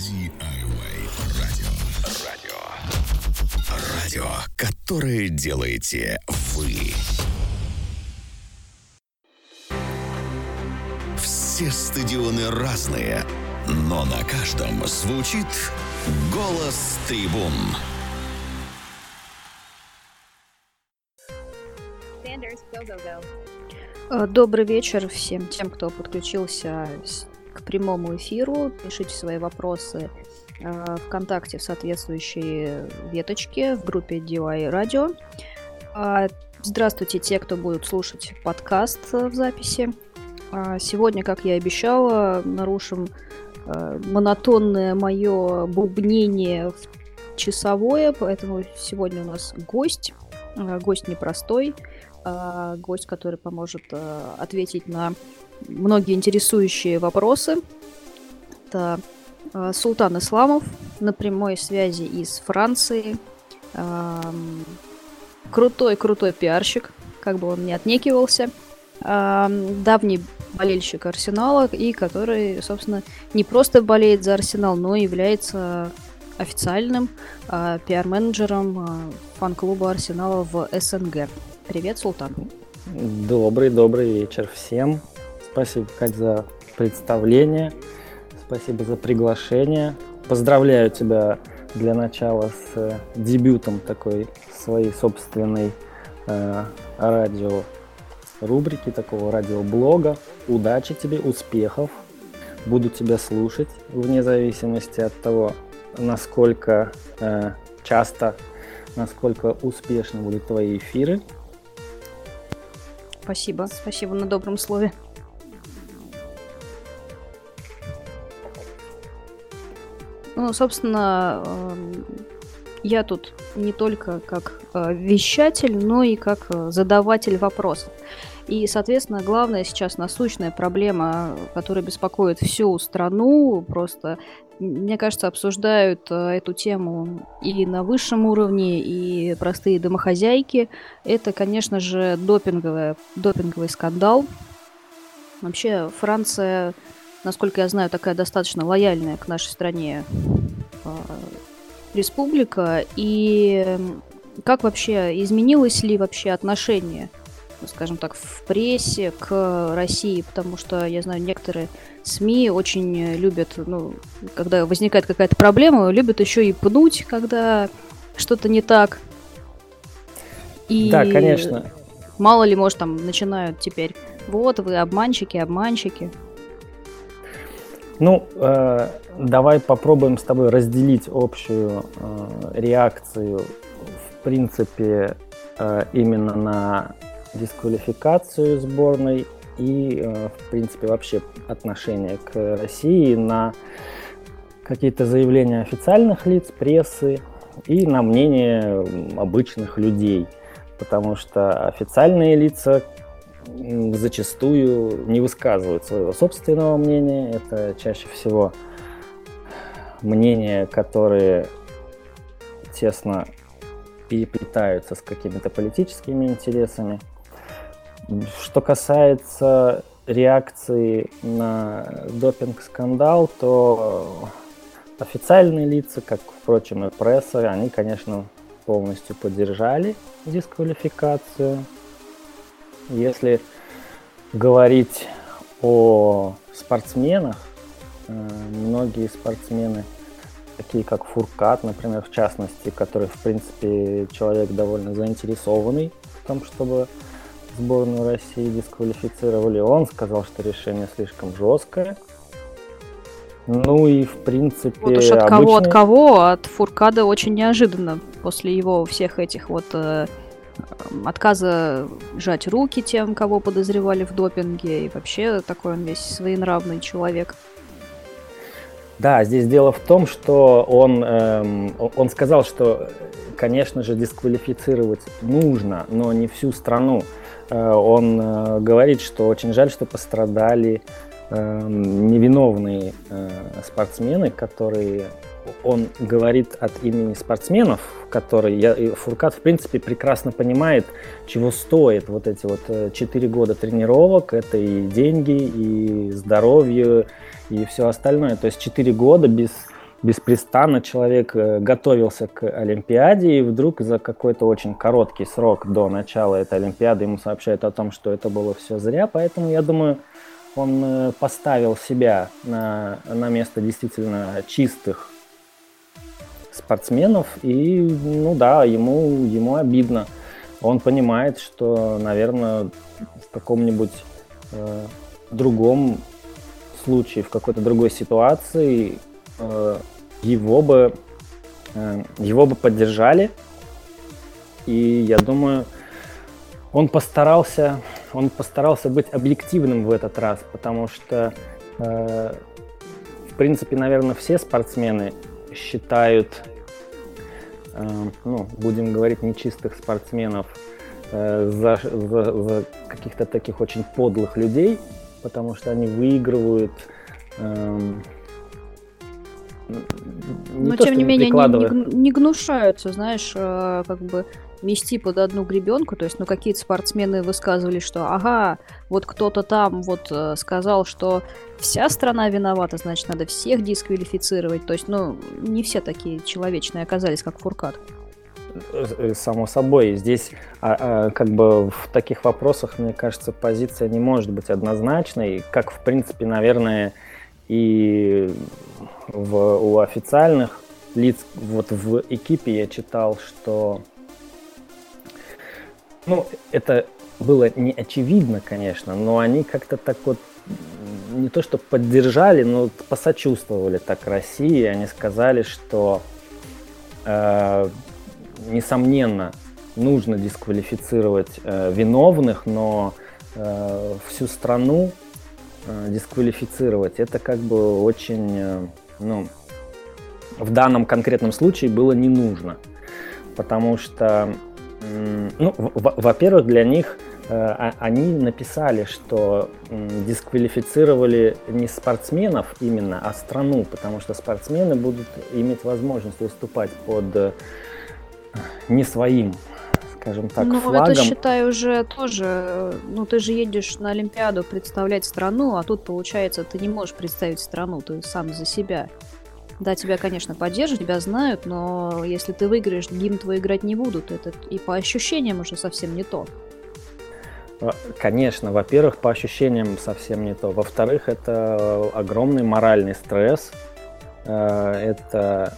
DIY радио. Радио. Радио, которое делаете вы. Все стадионы разные, но на каждом звучит голос трибун. Э, Добрый вечер всем тем, кто подключился с- к прямому эфиру. Пишите свои вопросы э, ВКонтакте в соответствующей веточке в группе DIY Radio. А, Здравствуйте те, кто будут слушать подкаст э, в записи. А, Сегодня, как я и обещала, нарушим э, монотонное мое бубнение в часовое, поэтому сегодня у нас гость. Э, Гость непростой а, гость, который поможет ответить на многие интересующие вопросы. Это а, Султан Исламов на прямой связи из Франции. Крутой-крутой пиарщик, как бы он ни отнекивался. Ам, Давний болельщик Арсенала, и который, собственно, не просто болеет за Арсенал, но является официальным а, пиар-менеджером а, фан-клуба Арсенала в СНГ. Привет, Султан. Добрый, добрый вечер всем. Спасибо, Кать, за представление. Спасибо за приглашение. Поздравляю тебя для начала с э, дебютом такой своей собственной э, радио рубрики, такого радиоблога. Удачи тебе, успехов. Буду тебя слушать вне зависимости от того, насколько э, часто, насколько успешны будут твои эфиры. Спасибо, спасибо на добром слове. Ну, собственно, эм, я тут не только как э, вещатель, но и как э, задаватель вопросов. И, соответственно, главная сейчас насущная проблема, которая беспокоит всю страну, просто, мне кажется, обсуждают э, эту тему и на высшем уровне, и простые домохозяйки. Это, конечно же, допинговая, допинговый скандал. Вообще, Франция, насколько я знаю, такая достаточно лояльная к нашей стране э, республика. И как вообще, изменилось ли вообще отношение, ну, скажем так, в прессе к России? Потому что, я знаю, некоторые СМИ очень любят, ну, когда возникает какая-то проблема, любят еще и пнуть, когда что-то не так. И Да, конечно. Мало ли, может, там начинают теперь. Вот вы обманщики, обманщики. Ну, э, давай попробуем с тобой разделить общую э, реакцию, в принципе, э, именно на дисквалификацию сборной и, э, в принципе, вообще отношение к России на какие-то заявления официальных лиц, прессы и на мнение обычных людей. Потому что официальные лица зачастую не высказывают своего собственного мнения. Это чаще всего мнения, которые тесно переплетаются с какими-то политическими интересами. Что касается реакции на допинг-скандал, то официальные лица, как, впрочем, и пресса, они, конечно, полностью поддержали дисквалификацию. Если говорить о спортсменах, э, многие спортсмены, такие как Фуркат, например, в частности, который, в принципе, человек довольно заинтересованный в том, чтобы сборную России дисквалифицировали, он сказал, что решение слишком жесткое. Ну и, в принципе, Вот уж от кого, от кого, от Фуркада очень неожиданно после его всех этих вот э, отказа жать руки тем, кого подозревали в допинге, и вообще такой он весь своенравный человек. Да, здесь дело в том, что он, эм, он сказал, что, конечно же, дисквалифицировать нужно, но не всю страну. Э, он э, говорит, что очень жаль, что пострадали эм, невиновные э, спортсмены, которые он говорит от имени спортсменов, которые я, Фуркат, в принципе, прекрасно понимает, чего стоит вот эти вот 4 года тренировок. Это и деньги, и здоровье, и все остальное. То есть 4 года без беспрестанно человек э, готовился к Олимпиаде, и вдруг за какой-то очень короткий срок до начала этой Олимпиады ему сообщают о том, что это было все зря. Поэтому, я думаю, он э, поставил себя на, на место действительно чистых спортсменов, и, ну да, ему, ему обидно. Он понимает, что, наверное, в каком-нибудь э, другом случае, в какой-то другой ситуации э, его бы э, его бы поддержали. И я думаю, он постарался, он постарался быть объективным в этот раз, потому что, э, в принципе, наверное, все спортсмены считают, э, ну, будем говорить, нечистых спортсменов э, за, за, за каких-то таких очень подлых людей, потому что они выигрывают. Э, не Но то, тем не менее они не, не гнушаются, знаешь, э, как бы мести под одну гребенку, то есть, ну, какие-то спортсмены высказывали, что, ага, вот кто-то там вот э, сказал, что вся страна виновата, значит, надо всех дисквалифицировать, то есть, ну, не все такие человечные оказались, как Фуркат. Э, само собой, здесь а, а, как бы в таких вопросах, мне кажется, позиция не может быть однозначной, как, в принципе, наверное, и в, у официальных лиц, вот в экипе я читал, что ну, это было не очевидно, конечно, но они как-то так вот не то что поддержали, но посочувствовали так России. Они сказали, что э, несомненно нужно дисквалифицировать э, виновных, но э, всю страну э, дисквалифицировать это как бы очень, э, ну, в данном конкретном случае было не нужно, потому что ну, во-первых, для них э, а, они написали, что дисквалифицировали не спортсменов именно, а страну, потому что спортсмены будут иметь возможность выступать под э, не своим, скажем так, ну, флагом. Ну, это, считай, уже тоже, ну, ты же едешь на Олимпиаду представлять страну, а тут, получается, ты не можешь представить страну, ты сам за себя. Да, тебя, конечно, поддержат, тебя знают, но если ты выиграешь, гимн твой играть не будут. Это и по ощущениям уже совсем не то. А, конечно, во-первых, по ощущениям совсем не то. Во-вторых, это огромный моральный стресс, э, это,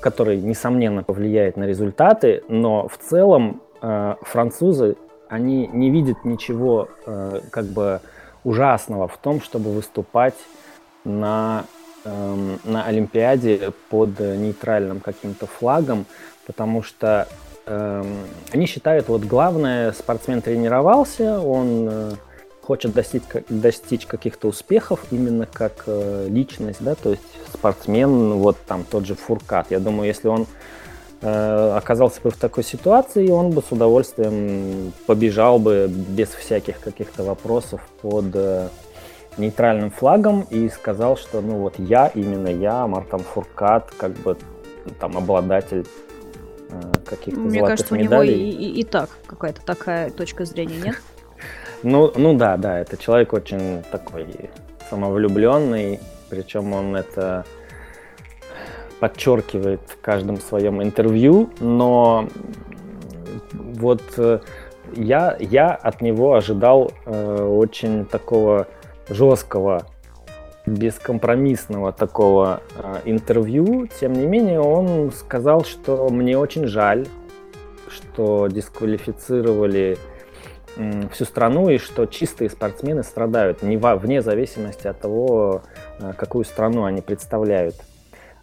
который, несомненно, повлияет на результаты, но в целом э, французы, они не видят ничего э, как бы ужасного в том, чтобы выступать на Эм, на Олимпиаде под нейтральным каким-то флагом, потому что э, они считают, вот главное, спортсмен тренировался, он э, хочет достичь, достичь каких-то успехов именно как э, личность, да, то есть спортсмен, вот там тот же Фуркат. Я думаю, если он э, оказался бы в такой ситуации, он бы с удовольствием побежал бы без всяких каких-то вопросов под э, нейтральным флагом и сказал, что ну вот я, именно я, Мартан Фуркат, как бы там обладатель э, каких-то Мне золотых кажется, медалей. у него и, и, и так какая-то такая точка зрения, нет? Ну, ну да, да, это человек очень такой самовлюбленный, причем он это подчеркивает в каждом своем интервью, но вот э, я, я от него ожидал э, очень такого жесткого, бескомпромиссного такого э, интервью, тем не менее он сказал, что мне очень жаль, что дисквалифицировали э, всю страну и что чистые спортсмены страдают не во, вне зависимости от того, э, какую страну они представляют.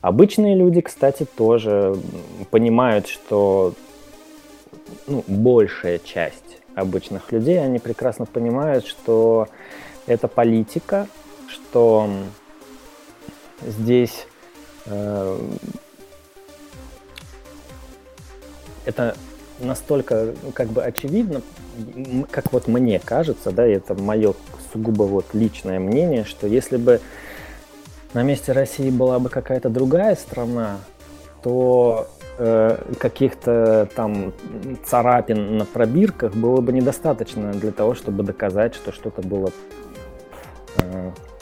Обычные люди, кстати, тоже понимают, что ну, большая часть обычных людей, они прекрасно понимают, что это политика, что здесь э, это настолько как бы очевидно, как вот мне кажется, да, это мое сугубо вот личное мнение, что если бы на месте России была бы какая-то другая страна, то э, каких-то там царапин на пробирках было бы недостаточно для того, чтобы доказать, что что-то было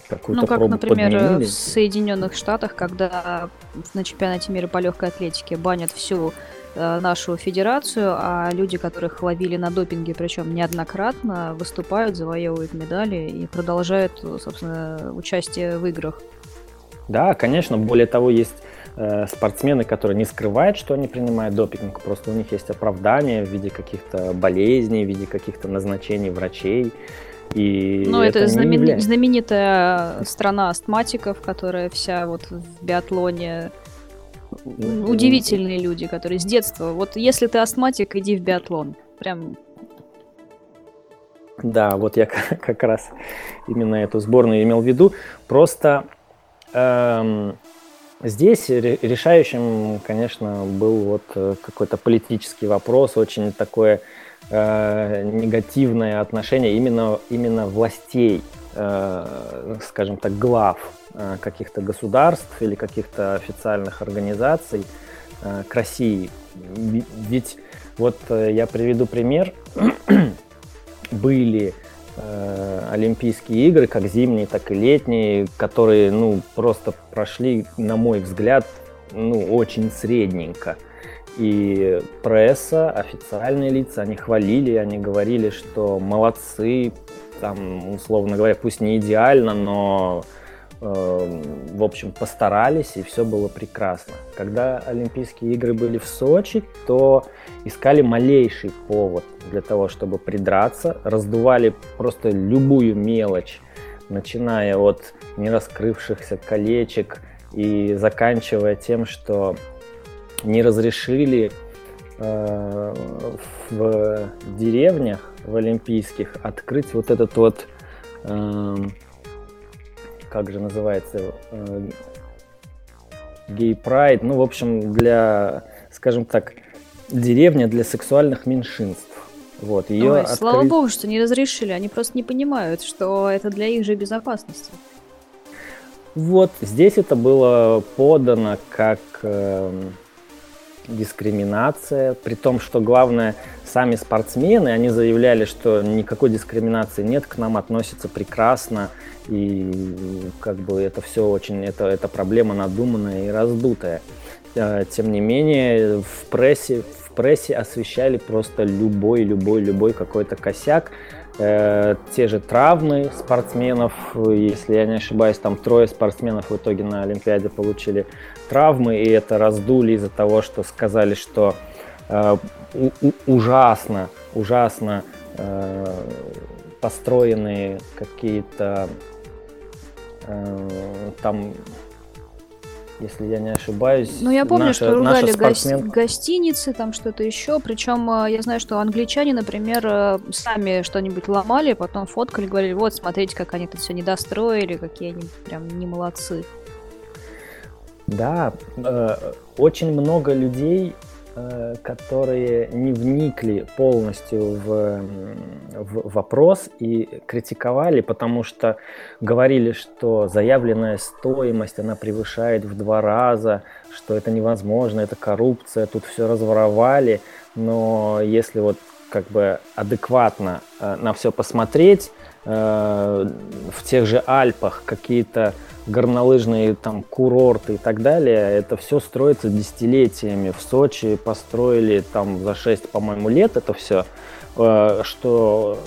какую-то Ну, как, пробу например, подменили. в Соединенных Штатах, когда на чемпионате мира по легкой атлетике банят всю э, нашу федерацию, а люди, которых ловили на допинге, причем неоднократно, выступают, завоевывают медали и продолжают, собственно, участие в играх. Да, конечно. Более того, есть э, спортсмены, которые не скрывают, что они принимают допинг. Просто у них есть оправдание в виде каких-то болезней, в виде каких-то назначений врачей. И Ну, это, не знамен- является- знаменитая страна астматиков, которая вся вот в биатлоне. Удивительные люди, которые с детства. Вот если ты астматик, иди в биатлон. Прям Да, вот я как раз именно эту сборную имел в виду. Просто эм, здесь ре- решающим, конечно, был вот э, какой-то политический вопрос, очень такое э, негативное отношение именно, именно властей, э, скажем так, глав э, каких-то государств или каких-то официальных организаций э, к России. Ведь вот э, я приведу пример. Были э, Олимпийские игры, как зимние, так и летние, которые, ну, просто прошли, на мой взгляд, ну, очень средненько. И пресса, официальные лица, они хвалили, они говорили, что молодцы, там, условно говоря, пусть не идеально, но, э, в общем, постарались, и все было прекрасно. Когда Олимпийские игры были в Сочи, то искали малейший повод для того, чтобы придраться, раздували просто любую мелочь, начиная от нераскрывшихся колечек и заканчивая тем, что не разрешили э, в деревнях, в олимпийских, открыть вот этот вот, эм, как же называется, э, гей-прайд, ну, в общем, для, скажем так, деревня для сексуальных меньшинств. Вот, ее Ой, слава открыть- богу, что не разрешили. Они просто не понимают, что это для их же безопасности. Вот здесь это было подано как эм, дискриминация, при том, что главное, сами спортсмены, они заявляли, что никакой дискриминации нет, к нам относятся прекрасно, и как бы это все очень, это, это проблема надуманная и раздутая. Э, Тем не менее, в прессе, в прессе освещали просто любой, любой, любой какой-то косяк, Э, те же травмы спортсменов, если я не ошибаюсь, там трое спортсменов в итоге на Олимпиаде получили травмы, и это раздули из-за того, что сказали, что э, ужасно, ужасно э, построенные какие-то э, там, если я не ошибаюсь, Ну, я помню, наша- что ругали спортсмен- гостиницы, там что-то еще. Причем э, я знаю, что англичане, например, э, сами что-нибудь ломали, потом фоткали, говорили, вот, смотрите, как они тут все недостроили, какие они прям не молодцы. Да, э, очень много людей, э, которые не вникли полностью в, в вопрос и критиковали, потому что говорили, что заявленная стоимость, она превышает в два раза, что это невозможно, это коррупция, тут все разворовали, но если вот как бы адекватно э, на все посмотреть, э, в тех же Альпах какие-то горнолыжные там курорты и так далее, это все строится десятилетиями. В Сочи построили там за 6, по-моему, лет это все, что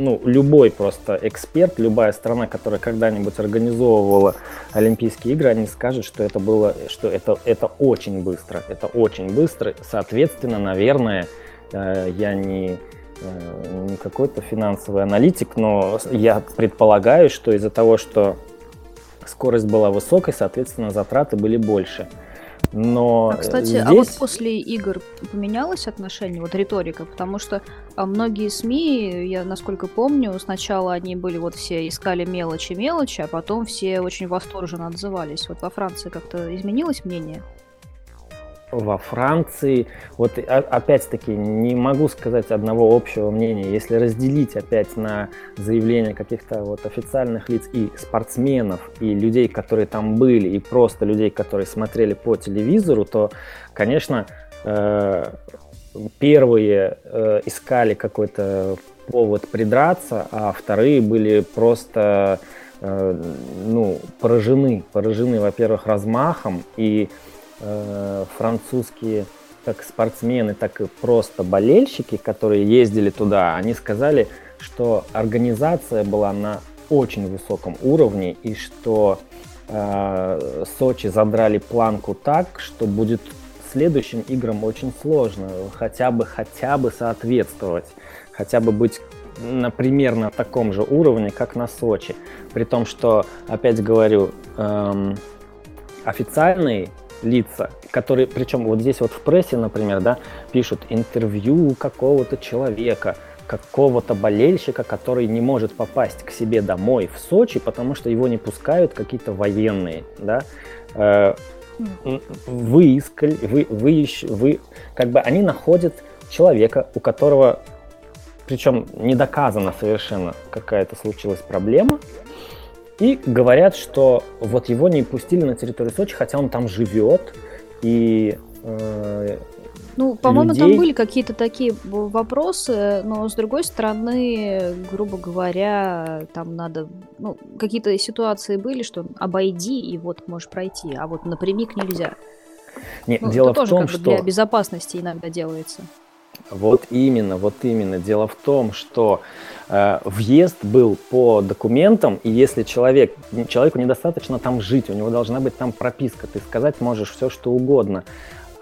ну, любой просто эксперт, любая страна, которая когда-нибудь организовывала Олимпийские игры, они скажут, что это было, что это, это очень быстро, это очень быстро. Соответственно, наверное, э, я не, э, не какой-то финансовый аналитик, но я предполагаю, что из-за того, что скорость была высокой, соответственно, затраты были больше. Но А, кстати, здесь... а вот после игр поменялось отношение, вот риторика, потому что а, многие СМИ, я насколько помню, сначала они были вот все искали мелочи-мелочи, а потом все очень восторженно отзывались. Вот во Франции как-то изменилось мнение? Во Франции, вот о- опять-таки не могу сказать одного общего мнения. Если разделить опять на заявления каких-то вот официальных лиц и спортсменов, и людей, которые там были, и просто людей, которые смотрели по телевизору, то, конечно, э, первые э, искали какой-то повод придраться, а вторые были просто э, ну, поражены, поражены, во-первых, размахом, и э, французские как спортсмены, так и просто болельщики, которые ездили туда, они сказали, что организация была на очень высоком уровне и что э, Сочи задрали планку так, что будет следующим играм очень сложно хотя бы хотя бы соответствовать, хотя бы быть на примерно таком же уровне, как на Сочи. При том, что, опять говорю, эм, официальные лица, которые, причем вот здесь вот в прессе, например, да, пишут интервью какого-то человека, какого-то болельщика, который не может попасть к себе домой в Сочи, потому что его не пускают какие-то военные, да, э, вы вы, вы, вы, как бы они находят человека, у которого, причем не доказано совершенно какая-то случилась проблема, и говорят, что вот его не пустили на территорию Сочи, хотя он там живет, и э, ну, по-моему, людей... там были какие-то такие вопросы, но с другой стороны, грубо говоря, там надо, ну, какие-то ситуации были, что обойди и вот можешь пройти, а вот напрямик нельзя. Нет, ну, дело это в том, как бы что для безопасности иногда делается. Вот именно, вот именно. Дело в том, что э, въезд был по документам, и если человек, человеку недостаточно там жить, у него должна быть там прописка, ты сказать можешь все, что угодно.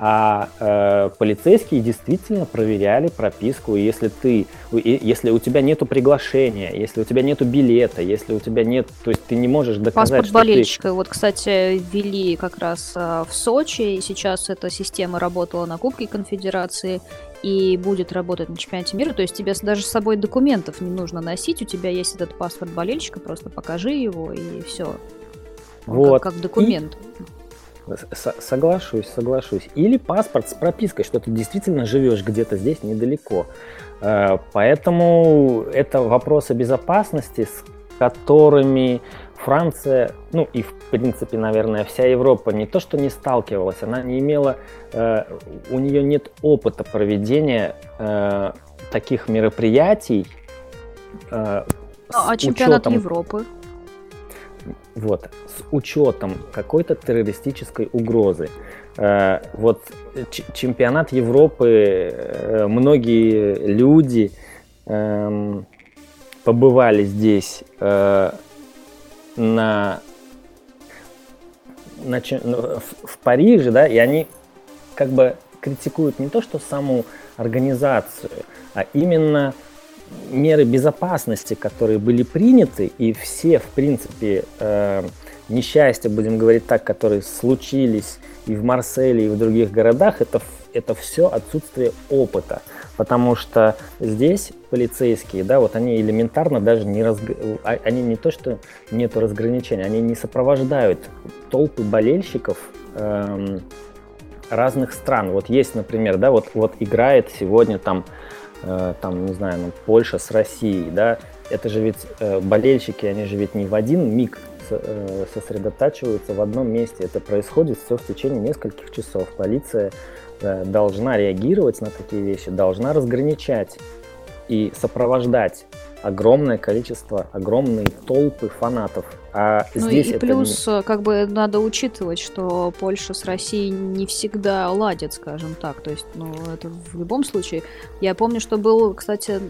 А э, полицейские действительно проверяли прописку. И если ты, если у тебя нету приглашения, если у тебя нету билета, если у тебя нет, то есть ты не можешь доказать, Паспорт что болельщика. Ты... Вот, кстати, ввели как раз э, в Сочи, и сейчас эта система работала на Кубке Конфедерации и будет работать на чемпионате мира. То есть тебе даже с собой документов не нужно носить, у тебя есть этот паспорт болельщика, просто покажи его и все. Вот. Как, как документ. И Соглашусь, соглашусь. Или паспорт с пропиской, что ты действительно живешь где-то здесь недалеко. Э, поэтому это вопросы безопасности, с которыми Франция, ну и в принципе, наверное, вся Европа не то, что не сталкивалась, она не имела, э, у нее нет опыта проведения э, таких мероприятий. а чемпионат учетом... Европы? Вот, с учетом какой-то террористической угрозы. Э, вот чемпионат Европы, э, многие люди эм, побывали здесь э, на, на в Париже, да, и они как бы критикуют не то, что саму организацию, а именно меры безопасности, которые были приняты, и все, в принципе, э, несчастья, будем говорить так, которые случились и в Марселе, и в других городах, это, это все отсутствие опыта. Потому что здесь полицейские, да, вот они элементарно даже не разг... А, они не то, что нету разграничения, они не сопровождают толпы болельщиков эм, разных стран. Вот есть, например, да, вот, вот играет сегодня там там, не знаю, ну, Польша с Россией, да, это же ведь э, болельщики, они же ведь не в один миг э, сосредотачиваются в одном месте. Это происходит все в течение нескольких часов. Полиция должна реагировать на такие вещи, должна разграничать и сопровождать огромное количество, огромные толпы фанатов. А ну здесь и это плюс, не... как бы надо учитывать, что Польша с Россией не всегда ладят, скажем так. То есть, ну, это в любом случае. Я помню, что был, кстати,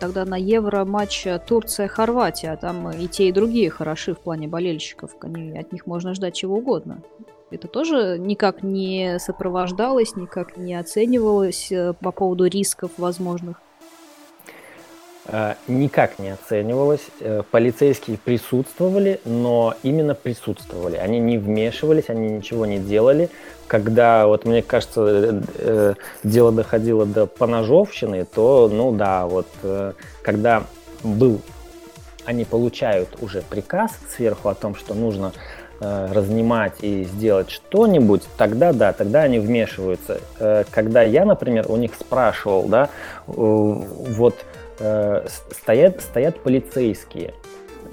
тогда на Евро матч Турция-Хорватия. Там и те, и другие хороши в плане болельщиков. Они, от них можно ждать чего угодно. Это тоже никак не сопровождалось, никак не оценивалось э, по поводу рисков возможных. Э, никак не оценивалось. Э, полицейские присутствовали, но именно присутствовали. Они не вмешивались, они ничего не делали. Когда, вот мне кажется, э, дело доходило до поножовщины, то, ну да, вот когда был, они получают уже приказ сверху о том, что нужно разнимать и сделать что-нибудь, тогда да, тогда они вмешиваются. Когда я, например, у них спрашивал, да, вот э, стоят, стоят полицейские.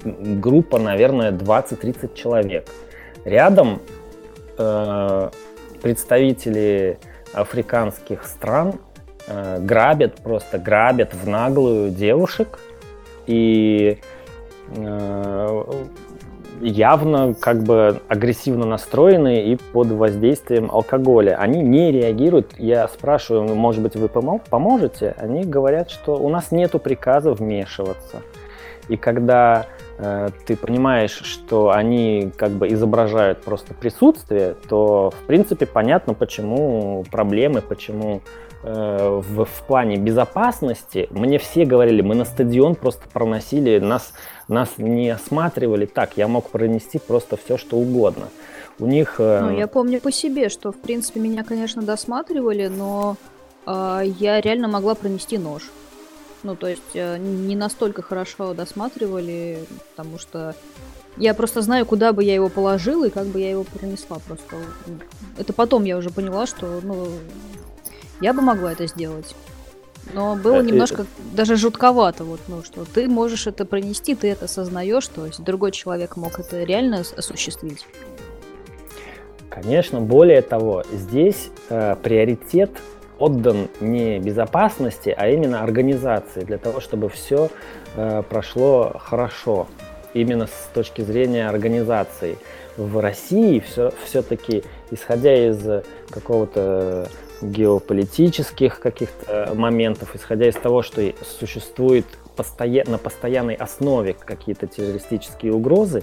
Группа, наверное, 20-30 человек. Рядом э, представители африканских стран э, грабят, просто грабят в наглую девушек. И э, явно как бы агрессивно настроены и под воздействием алкоголя. Они не реагируют. Я спрашиваю, может быть, вы поможете? Они говорят, что у нас нету приказа вмешиваться. И когда э, ты понимаешь, что они как бы изображают просто присутствие, то в принципе понятно, почему проблемы, почему в, в плане безопасности мне все говорили, мы на стадион просто проносили, нас, нас не осматривали так, я мог пронести просто все, что угодно. У них... Э... Ну, я помню по себе, что в принципе меня, конечно, досматривали, но э, я реально могла пронести нож. Ну, то есть э, не настолько хорошо досматривали, потому что я просто знаю, куда бы я его положила и как бы я его принесла. Просто это потом я уже поняла, что ну, я бы могла это сделать. Но было э, немножко даже жутковато, вот, ну, что ты можешь это пронести, ты это осознаешь, то есть другой человек мог это реально осуществить. Конечно, более того, здесь э, приоритет отдан не безопасности, а именно организации, для того, чтобы все э, прошло хорошо, именно с точки зрения организации. В России все, все-таки, исходя из какого-то геополитических каких-то моментов, исходя из того, что существует постоя- на постоянной основе какие-то террористические угрозы,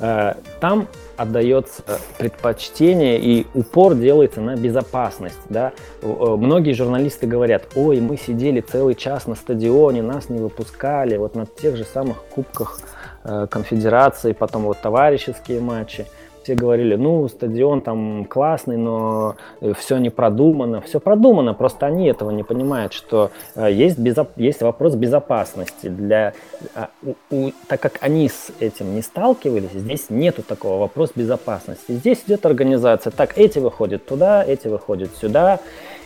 Э, там отдается предпочтение и упор делается на безопасность. Да? Э, многие журналисты говорят, ой, мы сидели целый час на стадионе, нас не выпускали, вот на тех же самых кубках э, конфедерации, потом вот товарищеские матчи все говорили, ну, стадион там классный, но э, все не продумано. Все продумано, просто они этого не понимают, что э, есть, безо... есть вопрос безопасности. Для... А, у, у... Так как они с этим не сталкивались, здесь нету такого вопроса безопасности. Здесь идет организация. Так, эти выходят туда, эти выходят сюда.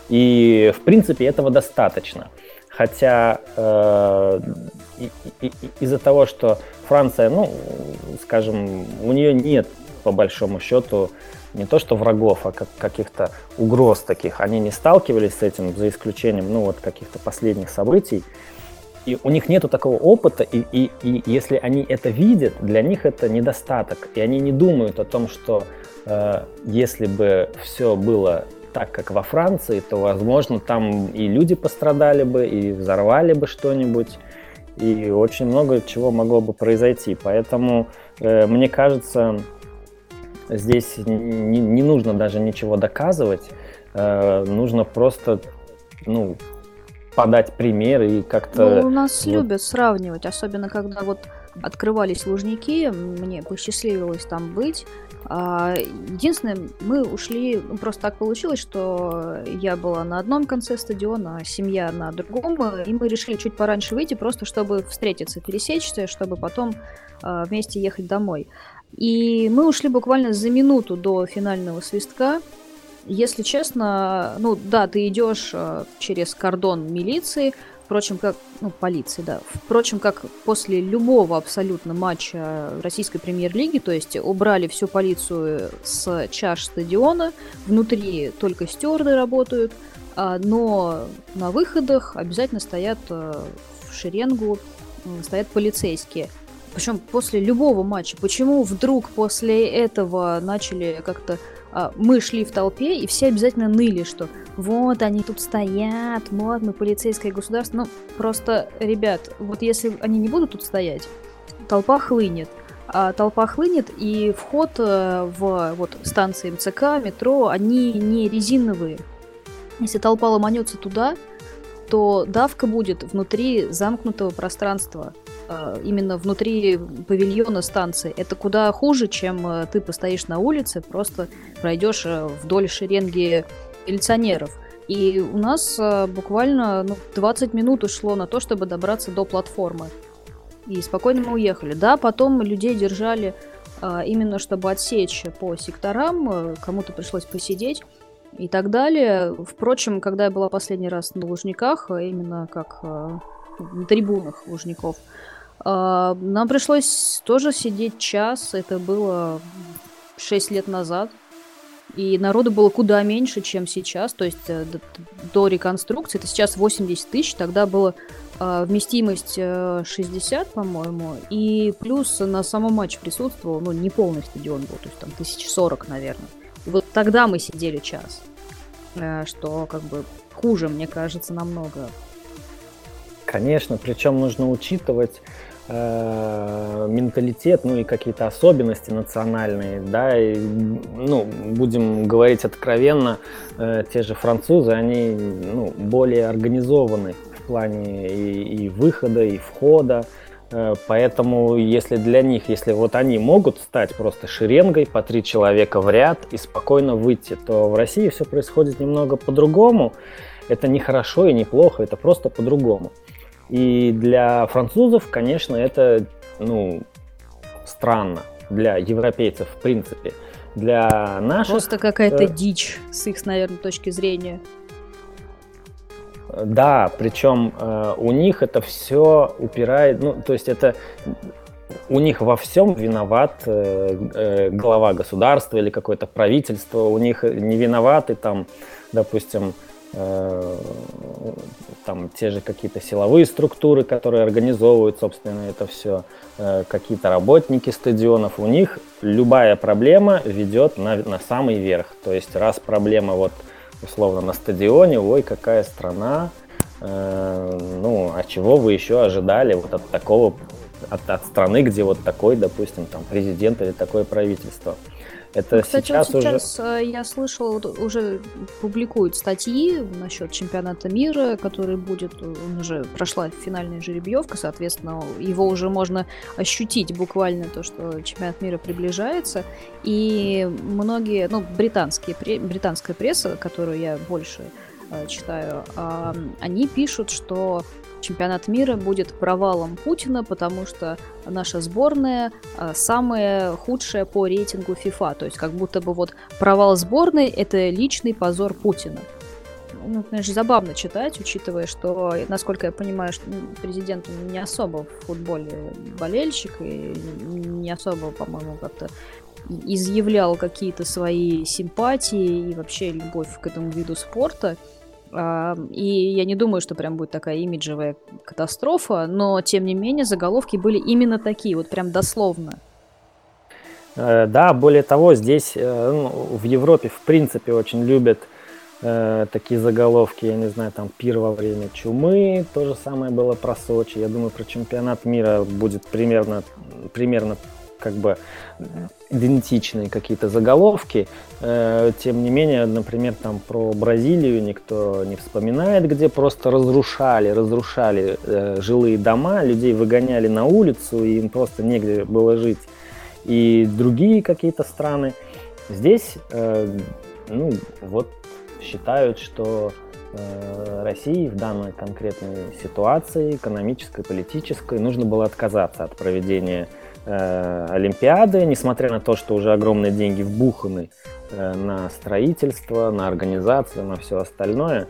И, в принципе, этого достаточно. Хотя э, из-за того, что Франция, ну, скажем, у нее нет по большому счету не то что врагов, а как, каких-то угроз таких. Они не сталкивались с этим, за исключением ну, вот, каких-то последних событий. И у них нету такого опыта, и, и, и если они это видят, для них это недостаток. И они не думают о том, что э, если бы все было так, как во Франции, то, возможно, там и люди пострадали бы, и взорвали бы что-нибудь, и очень много чего могло бы произойти. Поэтому, э, мне кажется, Здесь не, не нужно даже ничего доказывать, э, нужно просто ну, подать пример и как-то... Ну, у нас вот... любят сравнивать, особенно когда вот открывались лужники, мне посчастливилось там быть. А, единственное, мы ушли, ну, просто так получилось, что я была на одном конце стадиона, а семья на другом, и мы решили чуть пораньше выйти, просто чтобы встретиться, пересечься, чтобы потом а, вместе ехать домой. И мы ушли буквально за минуту до финального свистка. Если честно, ну да, ты идешь э, через кордон милиции, впрочем, как, ну, полиции, да, впрочем, как после любого абсолютно матча российской премьер-лиги, то есть убрали всю полицию с чаш стадиона, внутри только стюарды работают, а, но на выходах обязательно стоят э, в шеренгу, стоят полицейские – причем после любого матча. Почему вдруг после этого начали как-то... А, мы шли в толпе, и все обязательно ныли, что вот они тут стоят, вот мы полицейское государство. Ну, просто, ребят, вот если они не будут тут стоять, толпа хлынет. А толпа хлынет, и вход э, в вот, станции МЦК, метро, они не резиновые. Если толпа ломанется туда, то давка будет внутри замкнутого пространства. А, именно внутри павильона станции. Это куда хуже, чем э, ты постоишь на улице, просто пройдешь э, вдоль шеренги милиционеров. И у нас э, буквально ну, 20 минут ушло на то, чтобы добраться до платформы. И спокойно мы уехали. Да, потом людей держали а, именно чтобы отсечь по секторам, кому-то пришлось посидеть и так далее. Впрочем, когда я была последний раз на Лужниках, именно как на трибунах Лужников, а, нам пришлось тоже сидеть час, это было 6 лет назад. И народу было куда меньше, чем сейчас. То есть э, до реконструкции, это сейчас 80 тысяч, тогда было а, вместимость 60, по-моему, и плюс на самом матче присутствовал, ну, не полный стадион был, то есть там 1040, наверное. И вот тогда мы сидели час, что как бы хуже, мне кажется, намного. Конечно, причем нужно учитывать э, менталитет, ну и какие-то особенности национальные, да, и, ну, будем говорить откровенно, э, те же французы, они, ну, более организованы в плане и, и выхода, и входа, э, Поэтому, если для них, если вот они могут стать просто шеренгой по три человека в ряд и спокойно выйти, то в России все происходит немного по-другому. Это не хорошо и не плохо, это просто по-другому. И для французов, конечно, это ну, странно. Для европейцев, в принципе. Для наших... Просто какая-то э... дичь с их, наверное, точки зрения. Да, причем э, у них это все упирает, ну, то есть это у них во всем виноват э, э, глава государства или какое-то правительство, у них не виноваты там, допустим, там те же какие-то силовые структуры, которые организовывают, собственно, это все, э, какие-то работники стадионов, у них любая проблема ведет на, на самый верх. То есть раз проблема вот условно на стадионе, ой, какая страна, э, ну, а чего вы еще ожидали вот от такого, от, от страны, где вот такой, допустим, там президент или такое правительство. Это ну, Кстати, сейчас, вот сейчас уже... Э, я слышала, вот уже публикуют статьи насчет чемпионата мира, который будет, он уже прошла финальная жеребьевка, соответственно, его уже можно ощутить буквально то, что чемпионат мира приближается. И многие, ну, британские, британская пресса, которую я больше э, читаю, э, они пишут, что чемпионат мира будет провалом Путина, потому что наша сборная а, самая худшая по рейтингу FIFA. То есть как будто бы вот провал сборной – это личный позор Путина. Ну, конечно, забавно читать, учитывая, что, насколько я понимаю, что президент не особо в футболе болельщик и не особо, по-моему, как-то изъявлял какие-то свои симпатии и вообще любовь к этому виду спорта. И я не думаю, что прям будет такая имиджевая катастрофа, но тем не менее заголовки были именно такие, вот прям дословно. Э, да, более того, здесь э, ну, в Европе в принципе очень любят э, такие заголовки, я не знаю, там пир во время чумы, то же самое было про Сочи. Я думаю, про чемпионат мира будет примерно, примерно как бы идентичные какие-то заголовки. Э, тем не менее, например, там про Бразилию никто не вспоминает, где просто разрушали, разрушали э, жилые дома, людей выгоняли на улицу, и им просто негде было жить. И другие какие-то страны. Здесь, э, ну, вот считают, что России в данной конкретной ситуации, экономической, политической, нужно было отказаться от проведения э, Олимпиады, несмотря на то, что уже огромные деньги вбуханы э, на строительство, на организацию, на все остальное.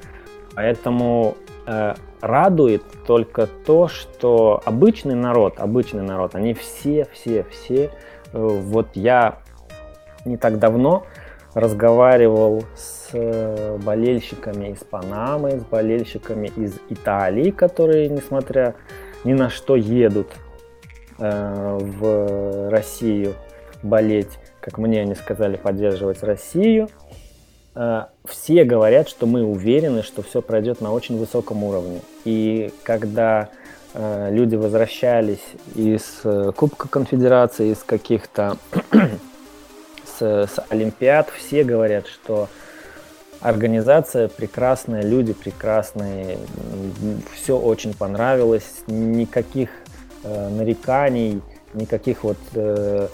Поэтому э, радует только то, что обычный народ, обычный народ, они все, все, все, вот я не так давно разговаривал с болельщиками из Панамы, с болельщиками из Италии, которые, несмотря ни на что, едут Э, в Россию болеть, как мне они сказали, поддерживать Россию. Э, все говорят, что мы уверены, что все пройдет на очень высоком уровне. И когда э, люди возвращались из Кубка Конфедерации, из каких-то с, с Олимпиад, все говорят, что организация прекрасная, люди прекрасные, все очень понравилось, никаких э, нареканий, никаких вот э,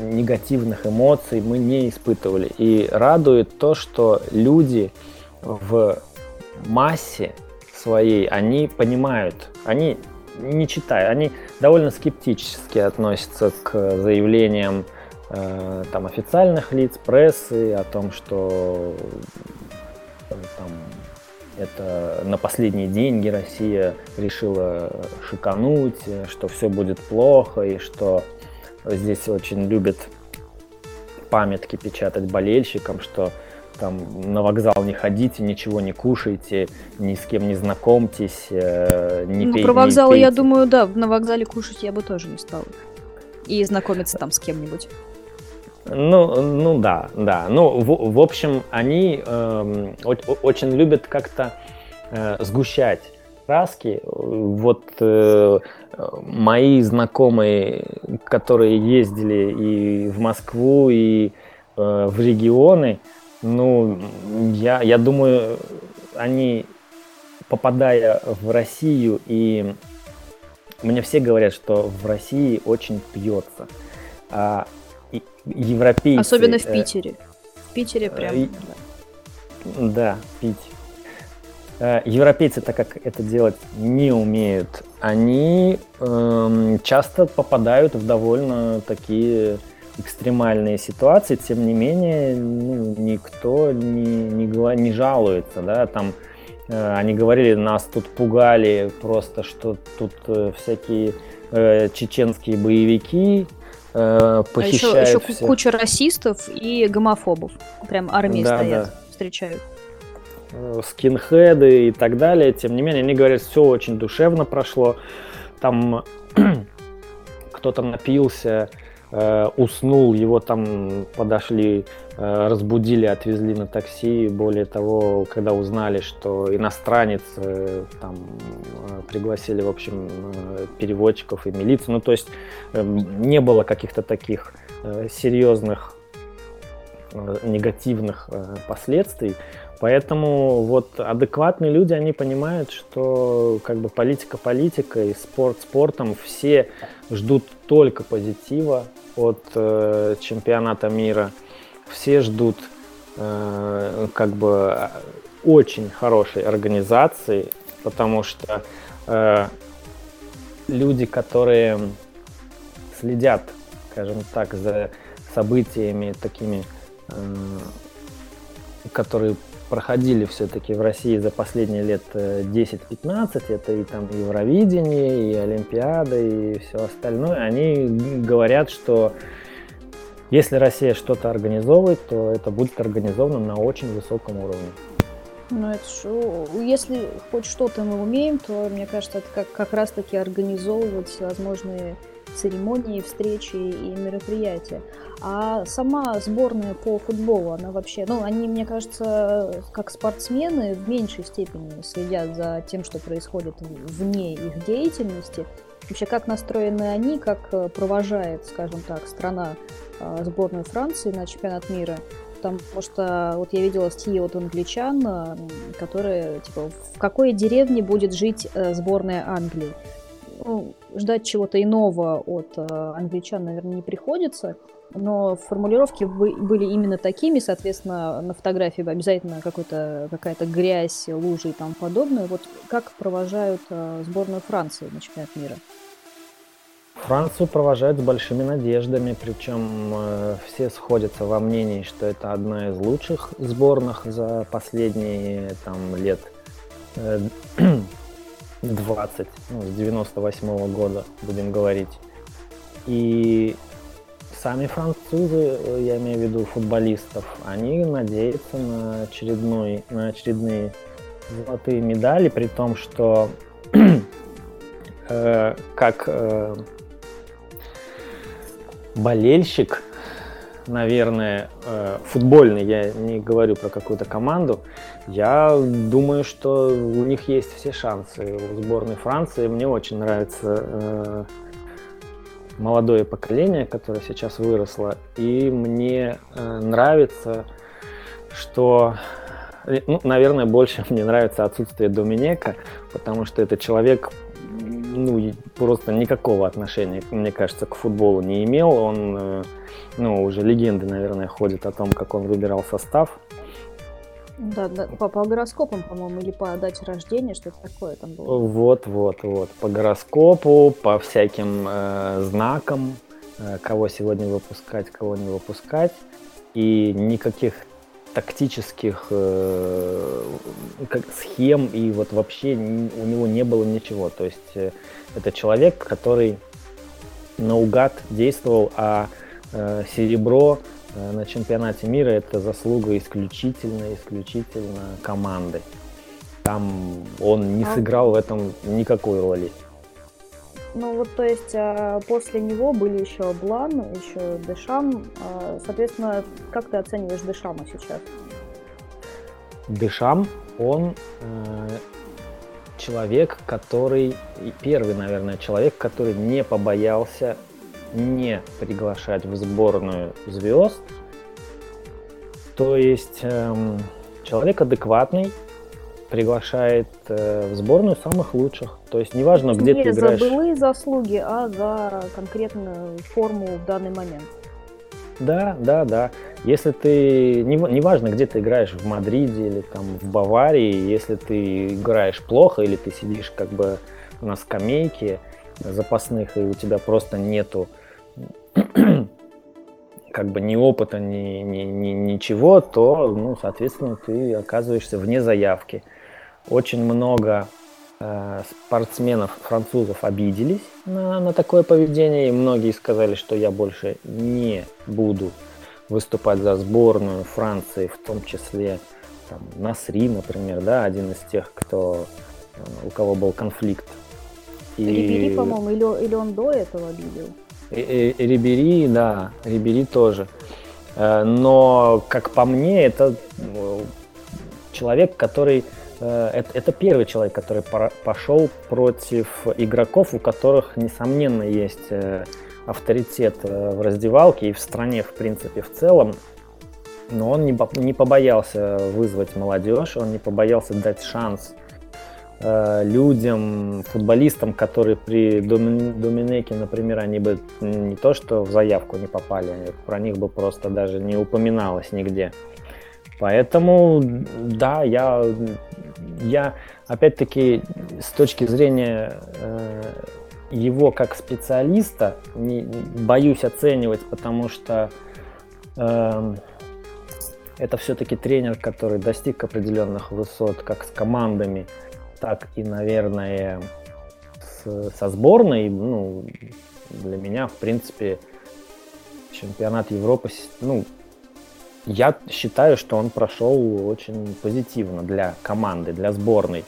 негативных эмоций мы не испытывали. И радует то, что люди в массе своей, они понимают, они не читают, они довольно скептически относятся к заявлениям э, там, официальных лиц, прессы о том, что там, это на последние деньги Россия решила шикануть, что все будет плохо и что здесь очень любят памятки печатать болельщикам, что там на вокзал не ходите, ничего не кушайте, ни с кем не знакомьтесь, э, не ну, пей, про вокзал, я думаю, да, на вокзале кушать я бы тоже не стала. И знакомиться там с кем-нибудь. Ну, ну да, да. Ну, в, в общем, они э, очень любят как-то э, сгущать краски. Вот э, мои знакомые, которые ездили и в Москву, и э, в регионы, ну, я, я думаю, они, попадая в Россию, и мне все говорят, что в России очень пьется. А европейцы... Особенно в э, Питере. В Питере прям... Да, пить. Э, европейцы, так как это делать не умеют, они э, часто попадают в довольно такие экстремальные ситуации, тем не менее ну, никто не, не, не жалуется, да, там э, они говорили, нас тут пугали просто, что тут э, всякие э, чеченские боевики э, похищают. А еще, еще всех. куча расистов и гомофобов, прям армии да, стоят, да. встречают. Э, скинхеды и так далее. Тем не менее, они говорят, все очень душевно прошло. Там кто-то напился, э, уснул, его там подошли, э, разбудили, отвезли на такси. Более того, когда узнали, что иностранец, э, там пригласили, в общем, переводчиков и милицию. Ну, то есть не было каких-то таких серьезных негативных последствий. Поэтому вот адекватные люди, они понимают, что как бы политика политика и спорт спортом, все ждут только позитива от э, чемпионата мира, все ждут э, как бы очень хорошей организации, потому что э, люди, которые следят, скажем так, за событиями такими, э, которые проходили все-таки в России за последние лет 10-15, э, это и там Евровидение, и Олимпиада, и все остальное, они говорят, что если Россия что-то организовывает, то это будет организовано на очень высоком уровне. Ну, это что, если хоть что-то мы умеем, то, мне кажется, это как, как раз-таки организовывать возможные церемонии, встречи и мероприятия. А сама сборная по футболу, она вообще, ну, они, мне кажется, как спортсмены в меньшей степени следят за тем, что происходит вне их деятельности. Вообще, как настроены они, как э, провожает, скажем так, страна э, сборную Франции на чемпионат мира. Потому что вот я видела стихи от англичан, э, которые, типа, в какой деревне будет жить сборная Англии ну, ждать чего-то иного от э, англичан, наверное, не приходится. Но формулировки были именно такими, соответственно, на фотографии обязательно какая-то грязь, лужи и тому подобное. Вот как провожают э, сборную Франции на чемпионат мира? Францию провожают с большими надеждами, причем э, все сходятся во мнении, что это одна из лучших сборных за последние там, лет э, 20, ну, с 98 -го года, будем говорить. И сами французы, я имею в виду футболистов, они надеются на, очередной, на очередные золотые медали, при том, что э, как э, болельщик наверное, э, футбольный, я не говорю про какую-то команду, я думаю, что у них есть все шансы у сборной Франции. Мне очень нравится э, молодое поколение, которое сейчас выросло, и мне э, нравится, что ну, наверное, больше мне нравится отсутствие Доминека, потому что это человек, ну, просто никакого отношения, мне кажется, к футболу не имел. Он, э, ну, уже легенды, наверное, ходят о том, как он выбирал состав. Да, да по, по гороскопам, по-моему, или по дате рождения, что-то такое там было. Вот, вот, вот. По гороскопу, по всяким э, знакам, э, кого сегодня выпускать, кого не выпускать. И никаких тактических э, как, схем и вот вообще у него не было ничего. То есть э, это человек, который наугад действовал, а э, серебро э, на чемпионате мира это заслуга исключительно, исключительно команды. Там он не а сыграл в этом никакой роли. Ну вот, то есть а, после него были еще Блан, еще Дешам. А, соответственно, как ты оцениваешь Дешама сейчас? Дешам, он э, человек, который, первый, наверное, человек, который не побоялся не приглашать в сборную звезд. То есть эм, человек адекватный, приглашает э, в сборную самых лучших. То есть неважно, где не ты играешь. Не за былые заслуги, а за конкретную форму в данный момент. Да, да, да. Если ты, не, неважно, где ты играешь, в Мадриде или там в Баварии, если ты играешь плохо или ты сидишь как бы на скамейке запасных, и у тебя просто нету как бы ни опыта, ни, ни, ни, ничего, то, ну, соответственно, ты оказываешься вне заявки. Очень много э, спортсменов французов обиделись на, на такое поведение, и многие сказали, что я больше не буду выступать за сборную Франции, в том числе там, Насри, например, да, один из тех, кто, э, у кого был конфликт. И... Рибери, по-моему, или, или он до этого обидел? Рибери, да, Рибери тоже. Э, но, как по мне, это э, человек, который... Э, это, первый человек, который пошел против игроков, у которых, несомненно, есть авторитет в раздевалке и в стране, в принципе, в целом. Но он не побоялся вызвать молодежь, он не побоялся дать шанс Э, людям, футболистам, которые при Доминеке, например, они бы не то что в заявку не попали, про них бы просто даже не упоминалось нигде. Поэтому, да, я, я опять-таки, с точки зрения э, его как специалиста, не, боюсь оценивать, потому что э, это все-таки тренер, который достиг определенных высот, как с командами, так и, наверное, с, со сборной, ну, для меня, в принципе, чемпионат Европы, ну, я считаю, что он прошел очень позитивно для команды, для сборной.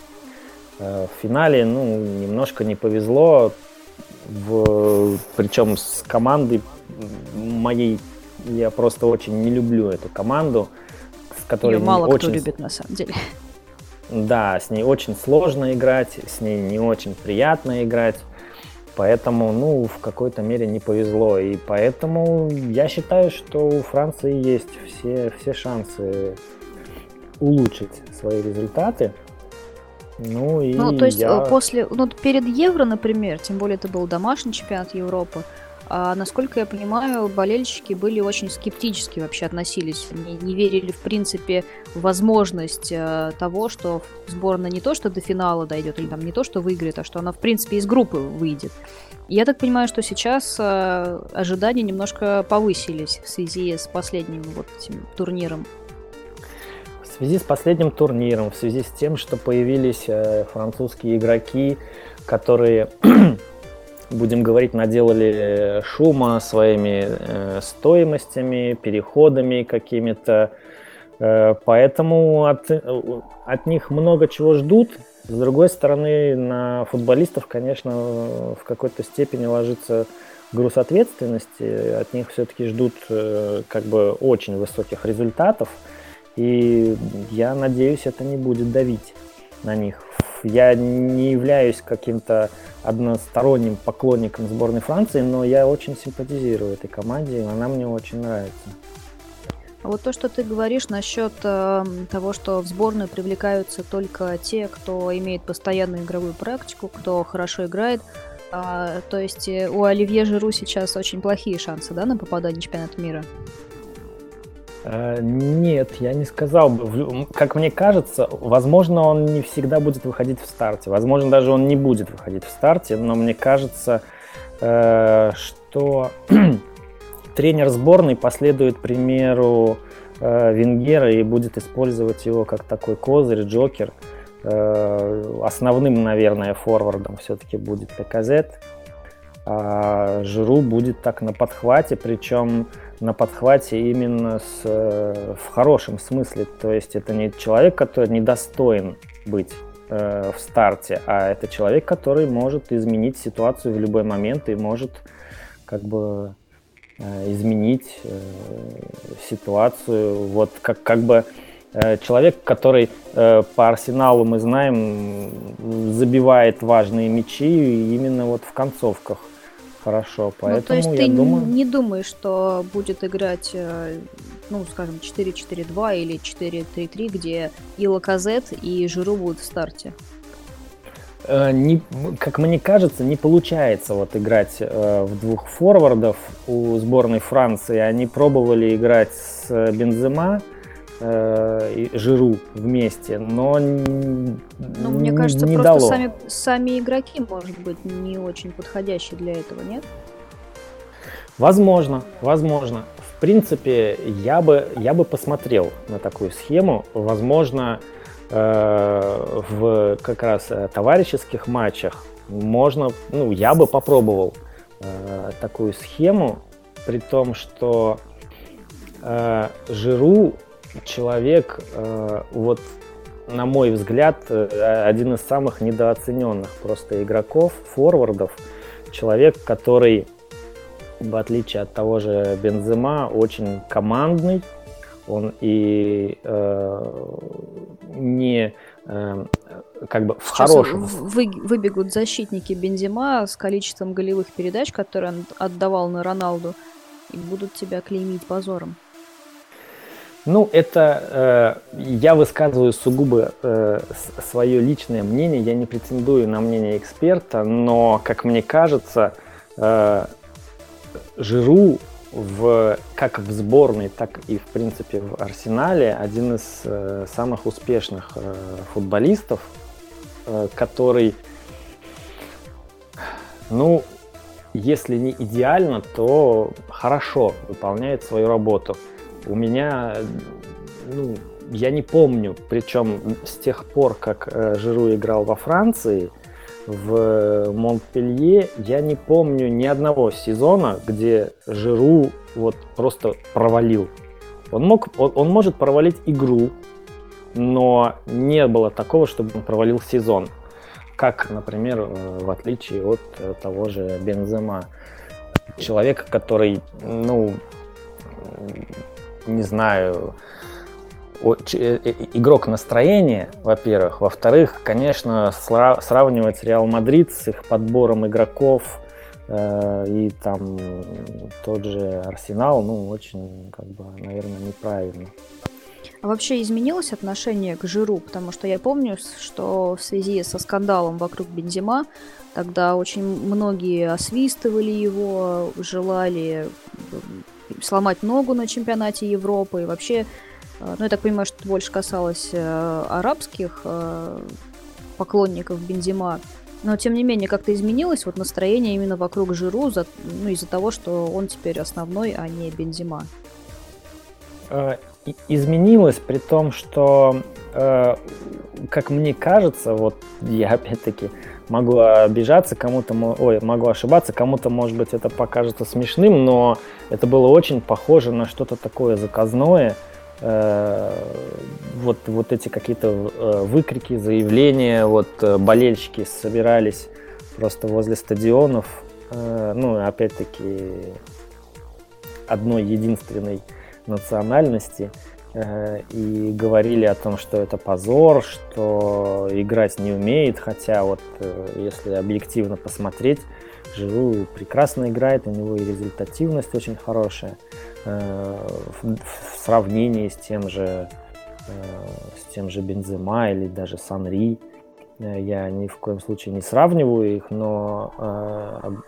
Э, в финале, ну, немножко не повезло, в, причем с командой моей, я просто очень не люблю эту команду, с которой Ее мало очень... кто любит на самом деле. Да, с ней очень сложно играть, с ней не очень приятно играть. Поэтому, ну, в какой-то мере не повезло. И поэтому я считаю, что у Франции есть все, все шансы улучшить свои результаты. Ну, и ну, то есть я... Э, после, ну, перед Евро, например, тем более это был домашний чемпионат Европы, а, насколько я понимаю, болельщики были очень скептически вообще относились, не, не верили в принципе в возможность а, того, что сборная не то, что до финала дойдет, или там не то, что выиграет, а что она в принципе из группы выйдет. Я так понимаю, что сейчас а, ожидания немножко повысились в связи с последним вот этим турниром. В связи с последним турниром, в связи с тем, что появились э, французские игроки, которые будем говорить, наделали э, шума своими э, стоимостями, переходами какими-то. Э, поэтому от, э, от них много чего ждут. С другой стороны, на футболистов, конечно, в какой-то степени ложится груз ответственности. От них все-таки ждут э, как бы очень высоких результатов. И я надеюсь, это не будет давить на них я не являюсь каким-то односторонним поклонником сборной Франции, но я очень симпатизирую этой команде, и она мне очень нравится. А вот то, что ты говоришь насчет э, того, что в сборную привлекаются только те, кто имеет постоянную игровую практику, кто хорошо играет, э, то есть э, у Оливье Жиру сейчас очень плохие шансы, да, на попадание в чемпионат мира? Э, нет, я не сказал бы. Как мне кажется, возможно, он не всегда будет выходить в старте. Возможно, даже он не будет выходить в старте, но мне кажется, э, что тренер сборной последует примеру э, Венгера и будет использовать его как такой козырь, джокер. Основным, наверное, форвардом все-таки будет Лаказет. А Жиру будет так на подхвате, причем на подхвате именно с, э, в хорошем смысле. То есть это не человек, который недостоин быть э, в старте, а это человек, который может изменить ситуацию в любой момент и может как бы э, изменить ситуацию. Вот как, как бы человек, который по арсеналу мы знаем, забивает важные мячи именно вот в концовках хорошо. Поэтому ну, то есть я ты думаю... не думаешь, что будет играть, э, ну, скажем, 4-4-2 или 4-3-3, где и Лаказет, и Жиру будут в старте? Э, не, как мне кажется, не получается вот играть э, в двух форвардов у сборной Франции. Они пробовали играть с Бензема, э, Жиру вместе, но ну, мне кажется, не просто дало. Сами, сами игроки, может быть, не очень подходящие для этого, нет? Возможно, возможно. В принципе, я бы, я бы посмотрел на такую схему. Возможно, э, в как раз э, товарищеских матчах можно, ну, я бы попробовал э, такую схему, при том, что э, Жиру человек, э, вот на мой взгляд, э, один из самых недооцененных просто игроков, форвардов. Человек, который, в отличие от того же Бензема, очень командный. Он и э, не э, как бы в Сейчас хорошем. Вы, выбегут защитники Бензема с количеством голевых передач, которые он отдавал на Роналду, и будут тебя клеймить позором. Ну, это э, я высказываю сугубо э, свое личное мнение, я не претендую на мнение эксперта, но, как мне кажется, э, Жиру в, как в сборной, так и, в принципе, в Арсенале один из э, самых успешных э, футболистов, э, который, ну, если не идеально, то хорошо выполняет свою работу у меня, ну, я не помню, причем с тех пор, как э, Жиру играл во Франции, в Монпелье, я не помню ни одного сезона, где Жиру вот просто провалил. Он, мог, он, он может провалить игру, но не было такого, чтобы он провалил сезон. Как, например, э, в отличие от э, того же Бензема. Человек, который, ну, не знаю, э, э, игрок настроения, во-первых. Во-вторых, конечно, сравнивать Реал Мадрид с их подбором игроков э, и там тот же Арсенал, ну, очень, как бы, наверное, неправильно. А вообще изменилось отношение к Жиру? Потому что я помню, что в связи со скандалом вокруг Бензима тогда очень многие освистывали его, желали сломать ногу на чемпионате Европы. И вообще, э, ну, я так понимаю, что больше касалось э, арабских э, поклонников Бензима. Но, тем не менее, как-то изменилось вот настроение именно вокруг Жиру, за, ну, из-за того, что он теперь основной, а не Бензима. Изменилось, при том, что, как мне кажется, вот я опять-таки могу обижаться, кому-то, ой, могу ошибаться, кому-то, может быть, это покажется смешным, но это было очень похоже на что-то такое заказное. Э, вот, вот эти какие-то э, выкрики, заявления, вот э, болельщики собирались просто возле стадионов, ну, опять-таки, одной единственной национальности – и говорили о том, что это позор, что играть не умеет, хотя вот э, если объективно посмотреть, Живу прекрасно играет, у него и результативность очень хорошая э, в сравнении с тем же с тем же Бензема или даже Санри. Я ни в коем случае не сравниваю их, но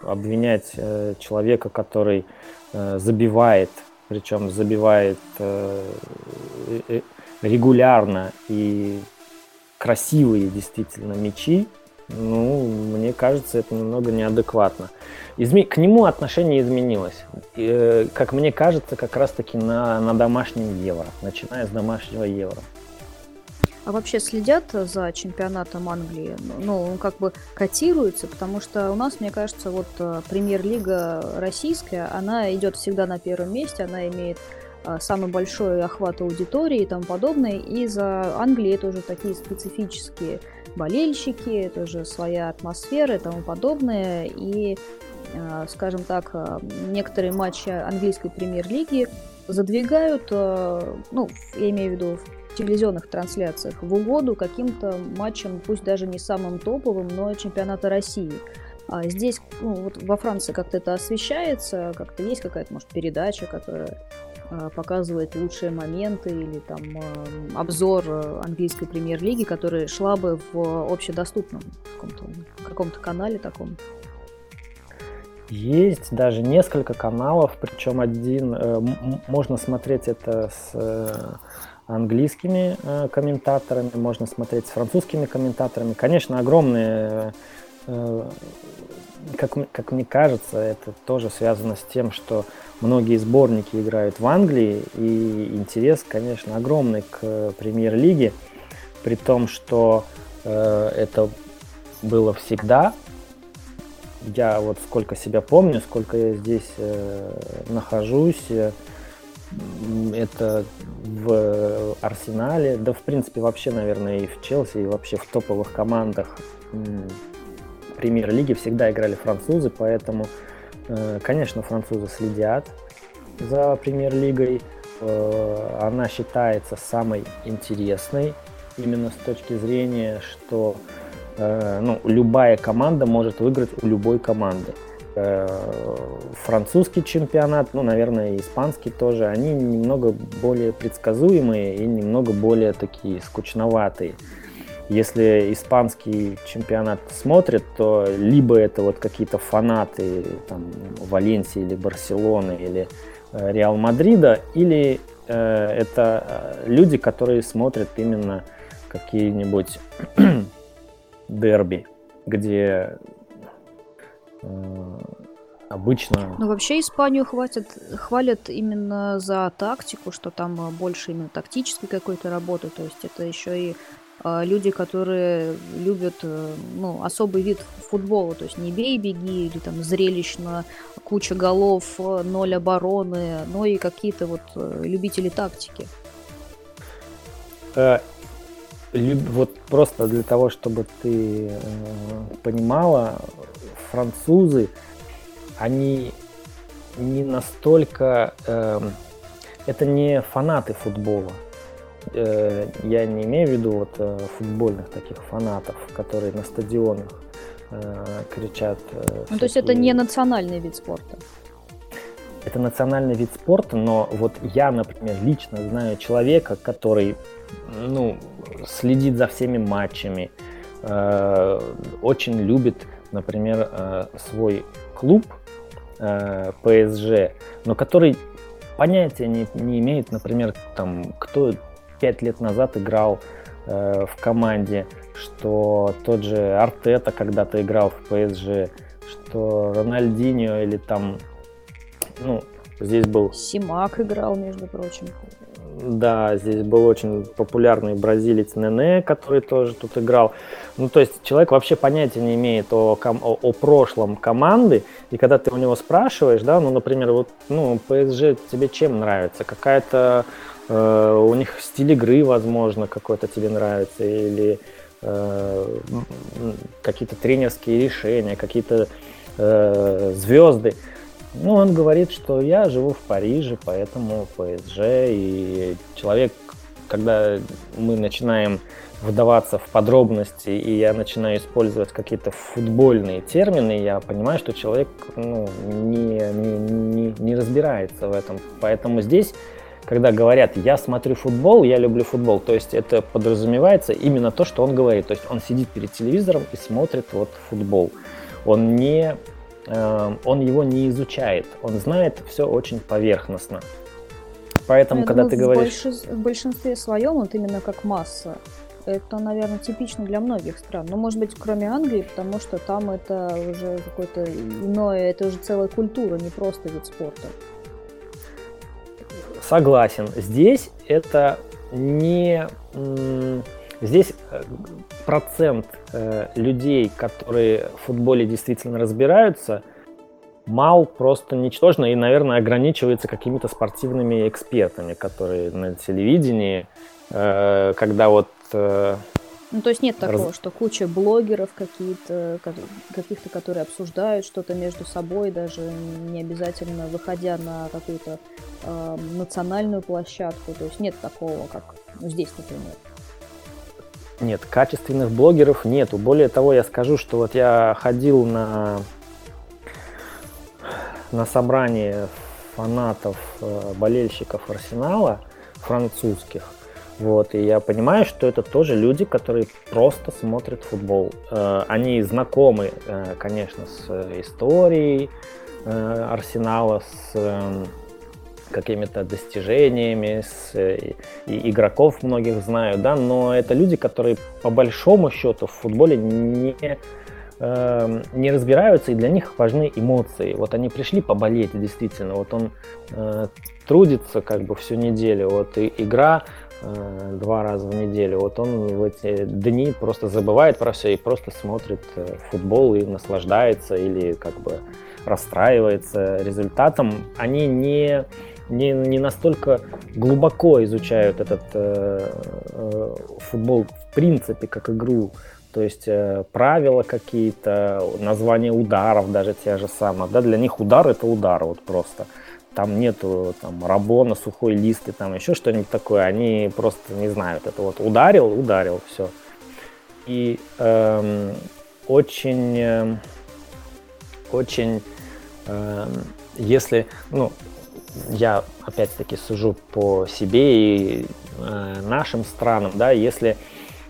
обвинять человека, который забивает причем забивает э, э, регулярно и красивые действительно мячи, ну, мне кажется, это немного неадекватно. Изме... К нему отношение изменилось. И, э, как мне кажется, как раз-таки на, на домашнем евро, начиная с домашнего евро. А вообще следят за чемпионатом Англии? Ну, он как бы котируется, потому что у нас, мне кажется, вот э, премьер-лига российская, она идет всегда на первом месте, она имеет э, самый большой охват аудитории и тому подобное. И за Англией это уже такие специфические болельщики, это уже своя атмосфера и тому подобное. И, э, скажем так, некоторые матчи английской премьер-лиги задвигают, ну, я имею в виду телевизионных трансляциях в угоду каким-то матчам, пусть даже не самым топовым, но чемпионата России. А здесь, ну, вот во Франции как-то это освещается, как-то есть какая-то, может, передача, которая а, показывает лучшие моменты или там а, обзор английской премьер-лиги, которая шла бы в общедоступном каком-то, каком-то канале таком. Есть даже несколько каналов, причем один э, можно смотреть это с э, английскими э, комментаторами, можно смотреть с французскими комментаторами. Конечно, огромные, э, как, как мне кажется, это тоже связано с тем, что многие сборники играют в Англии, и интерес, конечно, огромный к премьер-лиге, при том, что э, это было всегда. Я вот сколько себя помню, сколько я здесь э, нахожусь, это в Арсенале, да в принципе вообще, наверное, и в Челси, и вообще в топовых командах премьер-лиги всегда играли французы, поэтому, э, конечно, французы следят за премьер-лигой. Э, она считается самой интересной именно с точки зрения, что э, ну, любая команда может выиграть у любой команды. Э, французский чемпионат, ну, наверное, и испанский тоже, они немного более предсказуемые и немного более такие скучноватые. Если испанский чемпионат смотрит, то либо это вот какие-то фанаты там, Валенсии или Барселоны или э, Реал Мадрида, или э, это э, люди, которые смотрят именно какие-нибудь дерби, где обычно... Ну, вообще Испанию хватит, хвалят именно за тактику, что там э, больше именно тактической какой-то работы, то есть это еще и э, люди, которые любят ну, особый вид футбола, то есть не бей, беги, или там зрелищно, куча голов, ноль обороны, но и какие-то вот любители тактики. Вот просто для того, чтобы ты понимала, французы, они не настолько... Э, это не фанаты футбола. Э, я не имею в виду вот э, футбольных таких фанатов, которые на стадионах э, кричат. Э, ну, то есть это не национальный вид спорта? Это национальный вид спорта, но вот я, например, лично знаю человека, который ну, следит за всеми матчами, э, очень любит например, э, свой клуб э, но который понятия не, не имеет, например, там, кто пять лет назад играл э, в команде, что тот же Артета когда-то играл в PSG, что Рональдинho или там, ну, здесь был... Симак играл, между прочим. Да, здесь был очень популярный бразилец Нене, который тоже тут играл. Ну, то есть человек вообще понятия не имеет о, о, о прошлом команды, и когда ты у него спрашиваешь, да, ну, например, вот, ну, PSG тебе чем нравится? Какая-то э, у них стиль игры, возможно, какой-то тебе нравится, или э, какие-то тренерские решения, какие-то э, звезды. Ну, он говорит, что я живу в Париже, поэтому ПСЖ. И человек, когда мы начинаем вдаваться в подробности, и я начинаю использовать какие-то футбольные термины, я понимаю, что человек ну, не, не, не, не разбирается в этом. Поэтому здесь, когда говорят «я смотрю футбол», «я люблю футбол», то есть это подразумевается именно то, что он говорит. То есть он сидит перед телевизором и смотрит вот футбол. Он не он его не изучает, он знает все очень поверхностно. Поэтому, Я когда думаю, ты говоришь... В большинстве своем, вот именно как масса, это, наверное, типично для многих стран. Ну, может быть, кроме Англии, потому что там это уже какое-то иное, это уже целая культура, не просто вид спорта. Согласен. Здесь это не здесь э, процент э, людей, которые в футболе действительно разбираются, мал просто ничтожно и, наверное, ограничивается какими-то спортивными экспертами, которые на телевидении, э, когда вот э, ну, то есть нет такого, Раз... что куча блогеров какие-то, каких-то, которые обсуждают что-то между собой, даже не обязательно выходя на какую-то э, национальную площадку. То есть нет такого, как ну, здесь, например. Нет, качественных блогеров нету. Более того, я скажу, что вот я ходил на, на собрание фанатов, э, болельщиков Арсенала французских. Вот, и я понимаю, что это тоже люди, которые просто смотрят футбол. Э, они знакомы, э, конечно, с историей Арсенала, с эм, какими-то достижениями, с, и игроков многих знают, да, но это люди, которые по большому счету в футболе не, э, не разбираются, и для них важны эмоции. Вот они пришли поболеть, действительно, вот он э, трудится как бы всю неделю, вот и игра Э, два раза в неделю. Вот он в эти дни просто забывает про все и просто смотрит э, футбол и наслаждается или как бы расстраивается результатом. Они не, не, не настолько глубоко изучают этот э, э, футбол в принципе как игру. То есть э, правила какие-то, название ударов даже те же самые. Да, для них удар это удар вот просто там нету там рабона, сухой лист и там еще что-нибудь такое, они просто не знают. Это вот ударил, ударил, все. И эм, очень, э, очень, э, если, ну, я опять-таки сужу по себе и э, нашим странам, да, если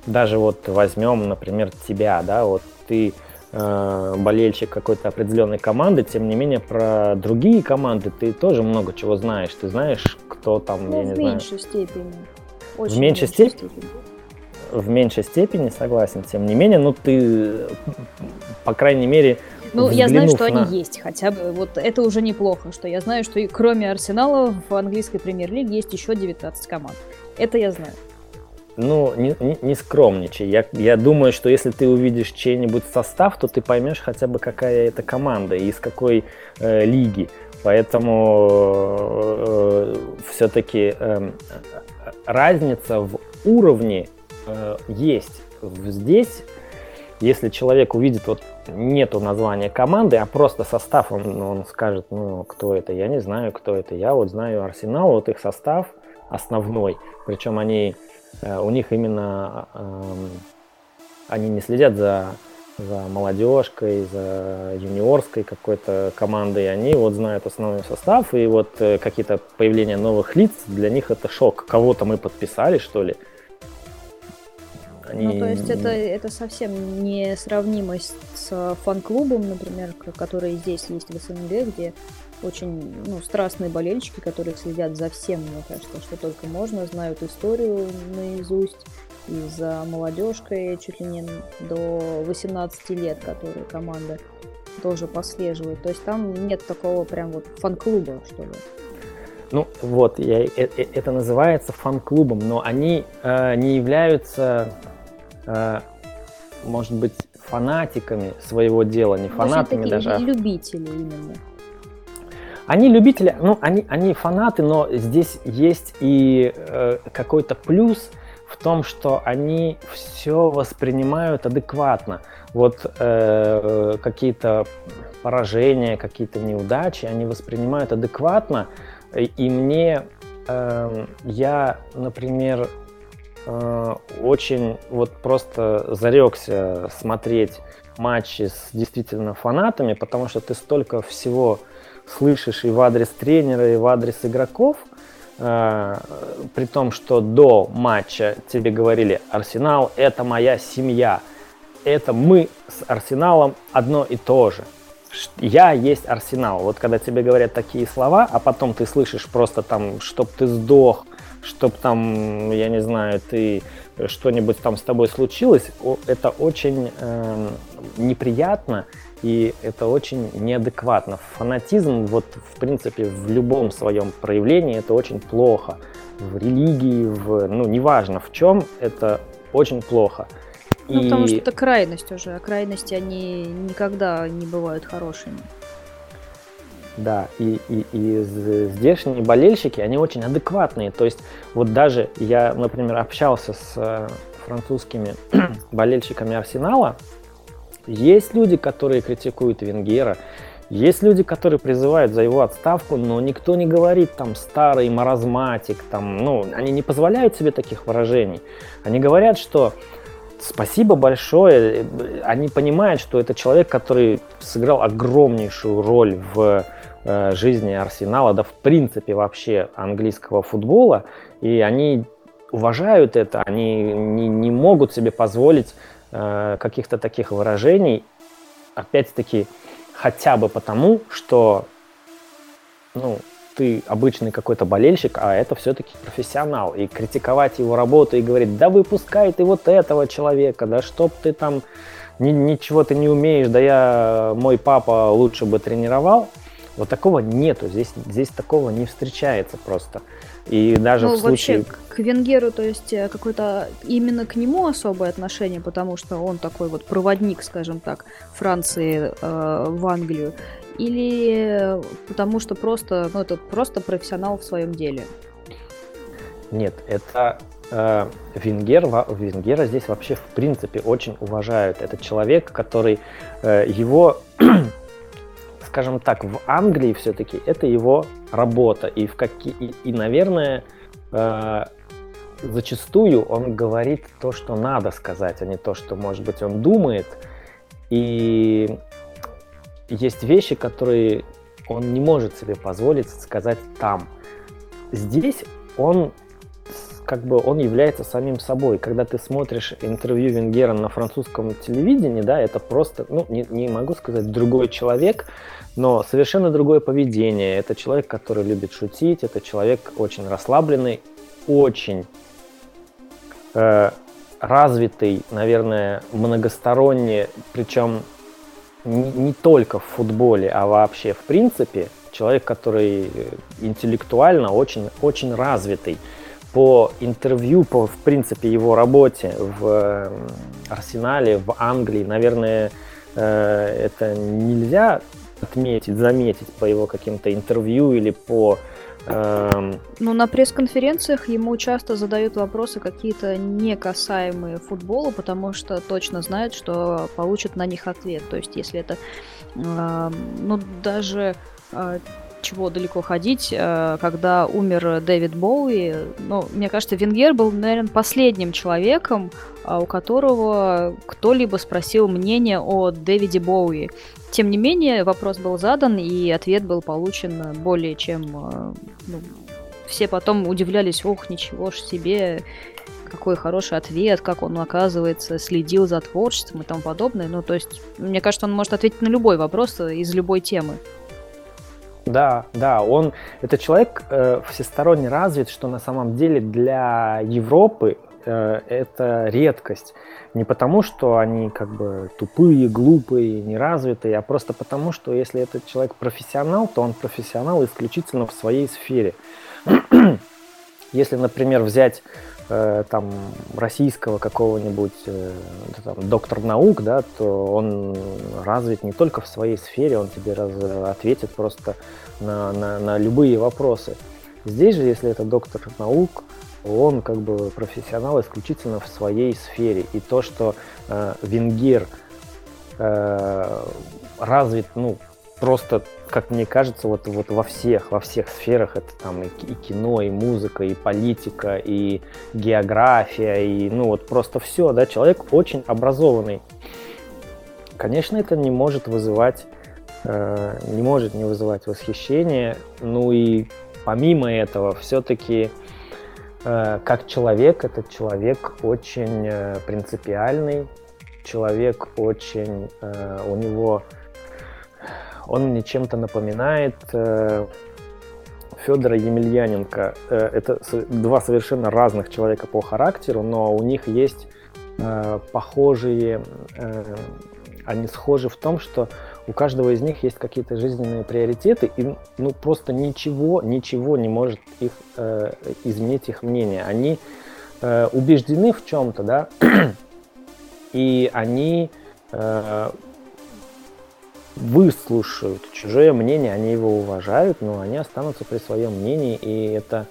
даже вот возьмем, например, тебя, да, вот ты Э, болельщик какой-то определенной команды, тем не менее про другие команды ты тоже много чего знаешь. Ты знаешь, кто там, ну, я не в знаю. меньшей степени. Очень в меньшей степени? степени. В меньшей степени, согласен. Тем не менее, ну ты, по крайней мере, ну, я знаю, что на... они есть, хотя бы. Вот это уже неплохо, что я знаю, что и кроме Арсенала в английской премьер-лиге есть еще 19 команд. Это я знаю ну, не, не, не скромничай. Я, я думаю, что если ты увидишь чей-нибудь состав, то ты поймешь хотя бы, какая это команда и из какой э, лиги. Поэтому э, все-таки э, разница в уровне э, есть. Здесь, если человек увидит, вот нету названия команды, а просто состав, он, он скажет, ну, кто это, я не знаю, кто это. Я вот знаю Арсенал, вот их состав основной. Причем они Э, у них именно эм, они не следят за, за молодежкой, за юниорской какой-то командой, они вот знают основной состав, и вот э, какие-то появления новых лиц, для них это шок. Кого-то мы подписали, что ли? Они... Ну, то есть это, это совсем не сравнимо с фан-клубом, например, который здесь есть в СНГ, где очень ну, страстные болельщики, которые следят за всем, мне кажется, что только можно, знают историю наизусть, и за молодежкой чуть ли не до 18 лет, которые команда тоже послеживает. То есть там нет такого прям вот фан-клуба, что ли. Ну вот, я, э, э, это называется фан-клубом, но они э, не являются, может быть, фанатиками своего дела, не фанатами даже. А любители именно. Они любители, ну, они, они фанаты, но здесь есть и э, какой-то плюс в том, что они все воспринимают адекватно. Вот э, какие-то поражения, какие-то неудачи, они воспринимают адекватно. И мне, э, я, например, э, очень вот просто зарекся смотреть матчи с действительно фанатами, потому что ты столько всего слышишь и в адрес тренера, и в адрес игроков, э, при том, что до матча тебе говорили, Арсенал это моя семья, это мы с Арсеналом одно и то же. Я есть Арсенал. Вот когда тебе говорят такие слова, а потом ты слышишь просто там, чтоб ты сдох, чтоб там, я не знаю, ты что-нибудь там с тобой случилось, это очень э, неприятно и это очень неадекватно. Фанатизм, вот в принципе, в любом своем проявлении это очень плохо. В религии, в, ну, неважно в чем, это очень плохо. Ну, и... потому что это крайность уже, а крайности, они никогда не бывают хорошими. Да, и, и, и здешние болельщики, они очень адекватные. То есть вот даже я, например, общался с э, французскими болельщиками Арсенала, есть люди, которые критикуют Венгера, есть люди, которые призывают за его отставку, но никто не говорит там старый маразматик, там, ну, они не позволяют себе таких выражений. Они говорят, что спасибо большое, они понимают, что это человек, который сыграл огромнейшую роль в жизни Арсенала, да в принципе вообще английского футбола, и они уважают это, они не, не могут себе позволить э, каких-то таких выражений, опять-таки, хотя бы потому, что ну, ты обычный какой-то болельщик, а это все-таки профессионал. И критиковать его работу и говорить, да выпускай ты вот этого человека, да чтоб ты там ни, ничего ты не умеешь, да я, мой папа лучше бы тренировал. Вот такого нету, здесь, здесь такого не встречается просто. И даже ну, в случае... вообще к Венгеру, то есть э, какое-то именно к нему особое отношение, потому что он такой вот проводник, скажем так, Франции э, в Англию, или потому что просто, ну это просто профессионал в своем деле? Нет, это э, Венгер, Венгера здесь вообще в принципе очень уважают. Это человек, который э, его скажем так, в Англии все-таки это его работа. И, в какие, и, и наверное, э, зачастую он говорит то, что надо сказать, а не то, что, может быть, он думает. И есть вещи, которые он не может себе позволить сказать там. Здесь он как бы он является самим собой. Когда ты смотришь интервью Венгера на французском телевидении, да, это просто, ну, не, не могу сказать, другой человек, но совершенно другое поведение. Это человек, который любит шутить, это человек очень расслабленный, очень э, развитый, наверное, многосторонне, причем не, не только в футболе, а вообще в принципе. Человек, который интеллектуально очень, очень развитый по интервью, по, в принципе, его работе в Арсенале, в Англии, наверное, э, это нельзя отметить, заметить по его каким-то интервью или по... Эм... Ну, на пресс-конференциях ему часто задают вопросы какие-то не касаемые футбола, потому что точно знают, что получат на них ответ. То есть, если это, э, ну, даже э, чего далеко ходить, э, когда умер Дэвид Боуи. Ну, мне кажется, Венгер был, наверное, последним человеком, э, у которого кто-либо спросил мнение о Дэвиде Боуи. Тем не менее, вопрос был задан, и ответ был получен более чем... Э, ну, все потом удивлялись, ох, ничего ж себе, какой хороший ответ, как он, оказывается, следил за творчеством и тому подобное. Ну, то есть, мне кажется, он может ответить на любой вопрос из любой темы. Да, да, он это человек э, всесторонне развит, что на самом деле для Европы э, это редкость. Не потому, что они как бы тупые, глупые, неразвитые, а просто потому, что если этот человек профессионал, то он профессионал исключительно в своей сфере. если, например, взять Э, там российского какого-нибудь э, там, доктор наук, да, то он развит не только в своей сфере, он тебе раз, ответит просто на, на, на любые вопросы. Здесь же, если это доктор наук, он как бы профессионал исключительно в своей сфере. И то, что э, Венгер э, развит, ну, просто, как мне кажется, вот, вот во всех, во всех сферах, это там и, и кино, и музыка, и политика, и география, и ну вот просто все, да, человек очень образованный. Конечно, это не может вызывать, э, не может не вызывать восхищение, ну и помимо этого, все-таки э, как человек, этот человек очень э, принципиальный, человек очень, э, у него он мне чем-то напоминает э, Федора Емельяненко. Э, это два совершенно разных человека по характеру, но у них есть э, похожие, э, они схожи в том, что у каждого из них есть какие-то жизненные приоритеты, и ну просто ничего, ничего не может их э, изменить их мнение. Они э, убеждены в чем-то, да, и они э, выслушают чужое мнение, они его уважают, но они останутся при своем мнении, и это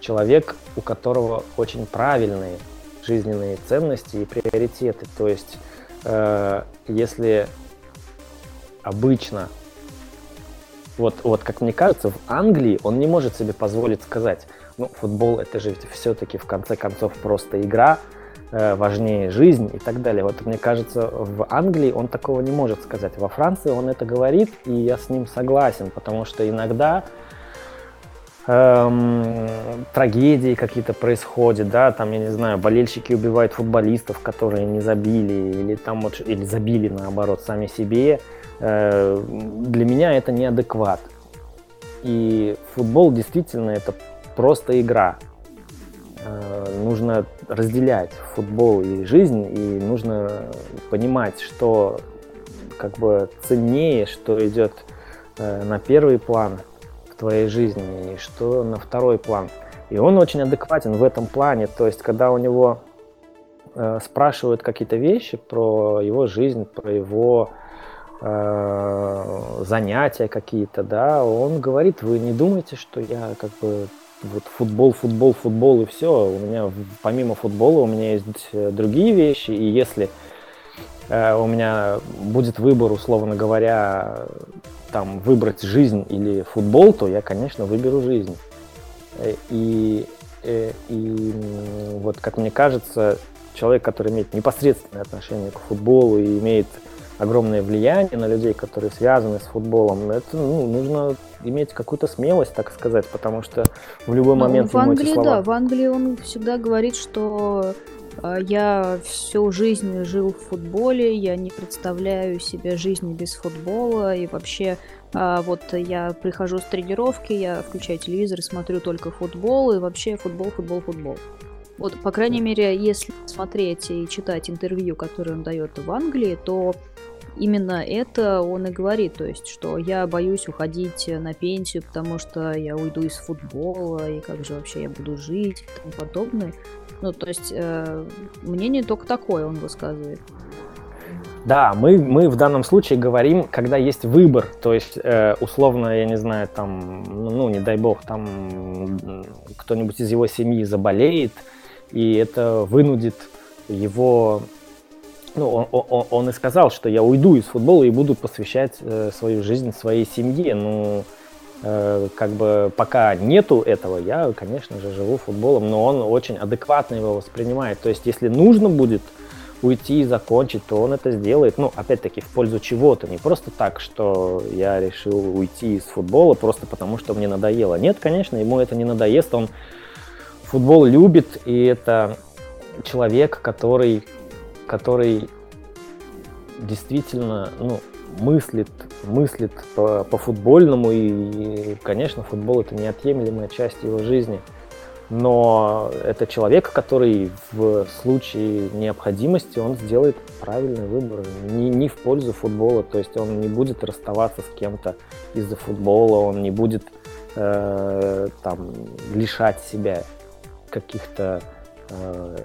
человек, у которого очень правильные жизненные ценности и приоритеты. То есть, э, если обычно, вот, вот как мне кажется, в Англии он не может себе позволить сказать, ну, футбол это же все-таки в конце концов просто игра, важнее жизнь и так далее. Вот мне кажется, в Англии он такого не может сказать. Во Франции он это говорит, и я с ним согласен, потому что иногда эм, трагедии какие-то происходят, да, там, я не знаю, болельщики убивают футболистов, которые не забили, или там вот, или забили, наоборот, сами себе. Э, для меня это неадекват. И футбол действительно это просто игра. Э, нужно разделять футбол и жизнь, и нужно понимать, что как бы ценнее, что идет э, на первый план, твоей жизни и что на второй план. И он очень адекватен в этом плане. То есть, когда у него э, спрашивают какие-то вещи про его жизнь, про его э, занятия какие-то, да, он говорит, вы не думайте, что я как бы вот футбол, футбол, футбол и все. У меня помимо футбола у меня есть э, другие вещи, и если э, у меня будет выбор, условно говоря, там выбрать жизнь или футбол, то я, конечно, выберу жизнь. Э, и, и, э, и вот, как мне кажется, человек, который имеет непосредственное отношение к футболу и имеет огромное влияние на людей, которые связаны с футболом, это ну, нужно иметь какую-то смелость, так сказать, потому что в любой ну, момент в Англии, слова... да, в Англии он всегда говорит, что а, я всю жизнь жил в футболе, я не представляю себе жизни без футбола, и вообще а, вот я прихожу с тренировки, я включаю телевизор смотрю только футбол, и вообще футбол, футбол, футбол. Вот, по крайней мере, если смотреть и читать интервью, которые он дает в Англии, то именно это он и говорит, то есть, что я боюсь уходить на пенсию, потому что я уйду из футбола, и как же вообще я буду жить и тому подобное. Ну, то есть, э, мнение только такое он высказывает. Да, мы, мы в данном случае говорим, когда есть выбор, то есть э, условно, я не знаю, там, ну, не дай бог, там кто-нибудь из его семьи заболеет, и это вынудит его, ну, он, он, он и сказал, что я уйду из футбола и буду посвящать э, свою жизнь своей семье, ну, э, как бы пока нету этого, я, конечно же, живу футболом, но он очень адекватно его воспринимает, то есть если нужно будет, уйти и закончить, то он это сделает, ну, опять-таки, в пользу чего-то, не просто так, что я решил уйти из футбола просто потому, что мне надоело. Нет, конечно, ему это не надоест, он футбол любит, и это человек, который, который действительно, ну, мыслит, мыслит по, по футбольному, и, и, конечно, футбол это неотъемлемая часть его жизни – но это человек, который в случае необходимости он сделает правильный выбор, не, не в пользу футбола, то есть он не будет расставаться с кем-то из-за футбола, он не будет э, там лишать себя каких-то э,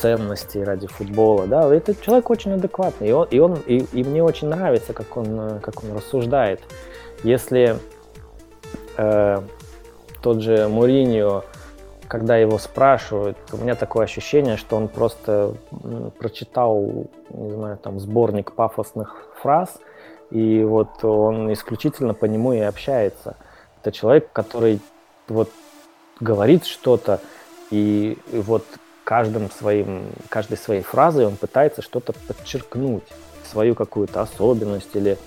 ценностей ради футбола, да, этот человек очень адекватный, и, он, и, он, и, и мне очень нравится, как он, как он рассуждает. Если э, тот же Муриньо, когда его спрашивают, у меня такое ощущение, что он просто прочитал, не знаю, там сборник пафосных фраз, и вот он исключительно по нему и общается. Это человек, который вот говорит что-то, и, и вот каждым своим, каждой своей фразой он пытается что-то подчеркнуть, свою какую-то особенность или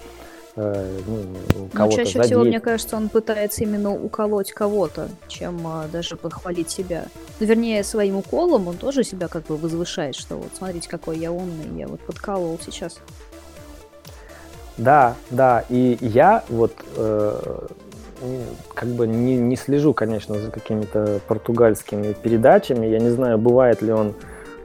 э, ну, кого-то чаще задеть. всего, мне кажется, он пытается именно уколоть кого-то, чем э, даже похвалить себя. Ну, вернее, своим уколом он тоже себя как бы возвышает, что вот смотрите, какой я умный, я вот подколол сейчас. Да, да, и я вот э, как бы не, не слежу, конечно, за какими-то португальскими передачами. Я не знаю, бывает ли он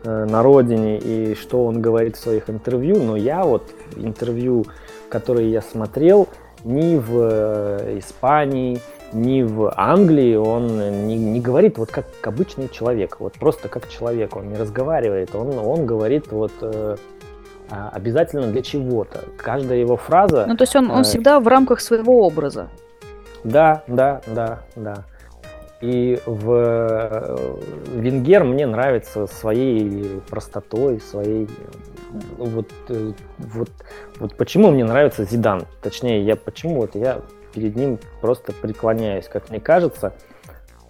э, на родине и что он говорит в своих интервью, но я вот интервью которые я смотрел, ни в э, Испании, ни в Англии он не, не говорит вот как обычный человек, вот просто как человек, он не разговаривает, он, он говорит вот э, а, обязательно для чего-то. Каждая его фраза... Ну, то есть он, он всегда в рамках своего образа. Да, да, да, да. И в э, Венгер мне нравится своей простотой, своей вот, э, вот, вот почему мне нравится Зидан. Точнее, я почему вот я перед ним просто преклоняюсь. Как мне кажется,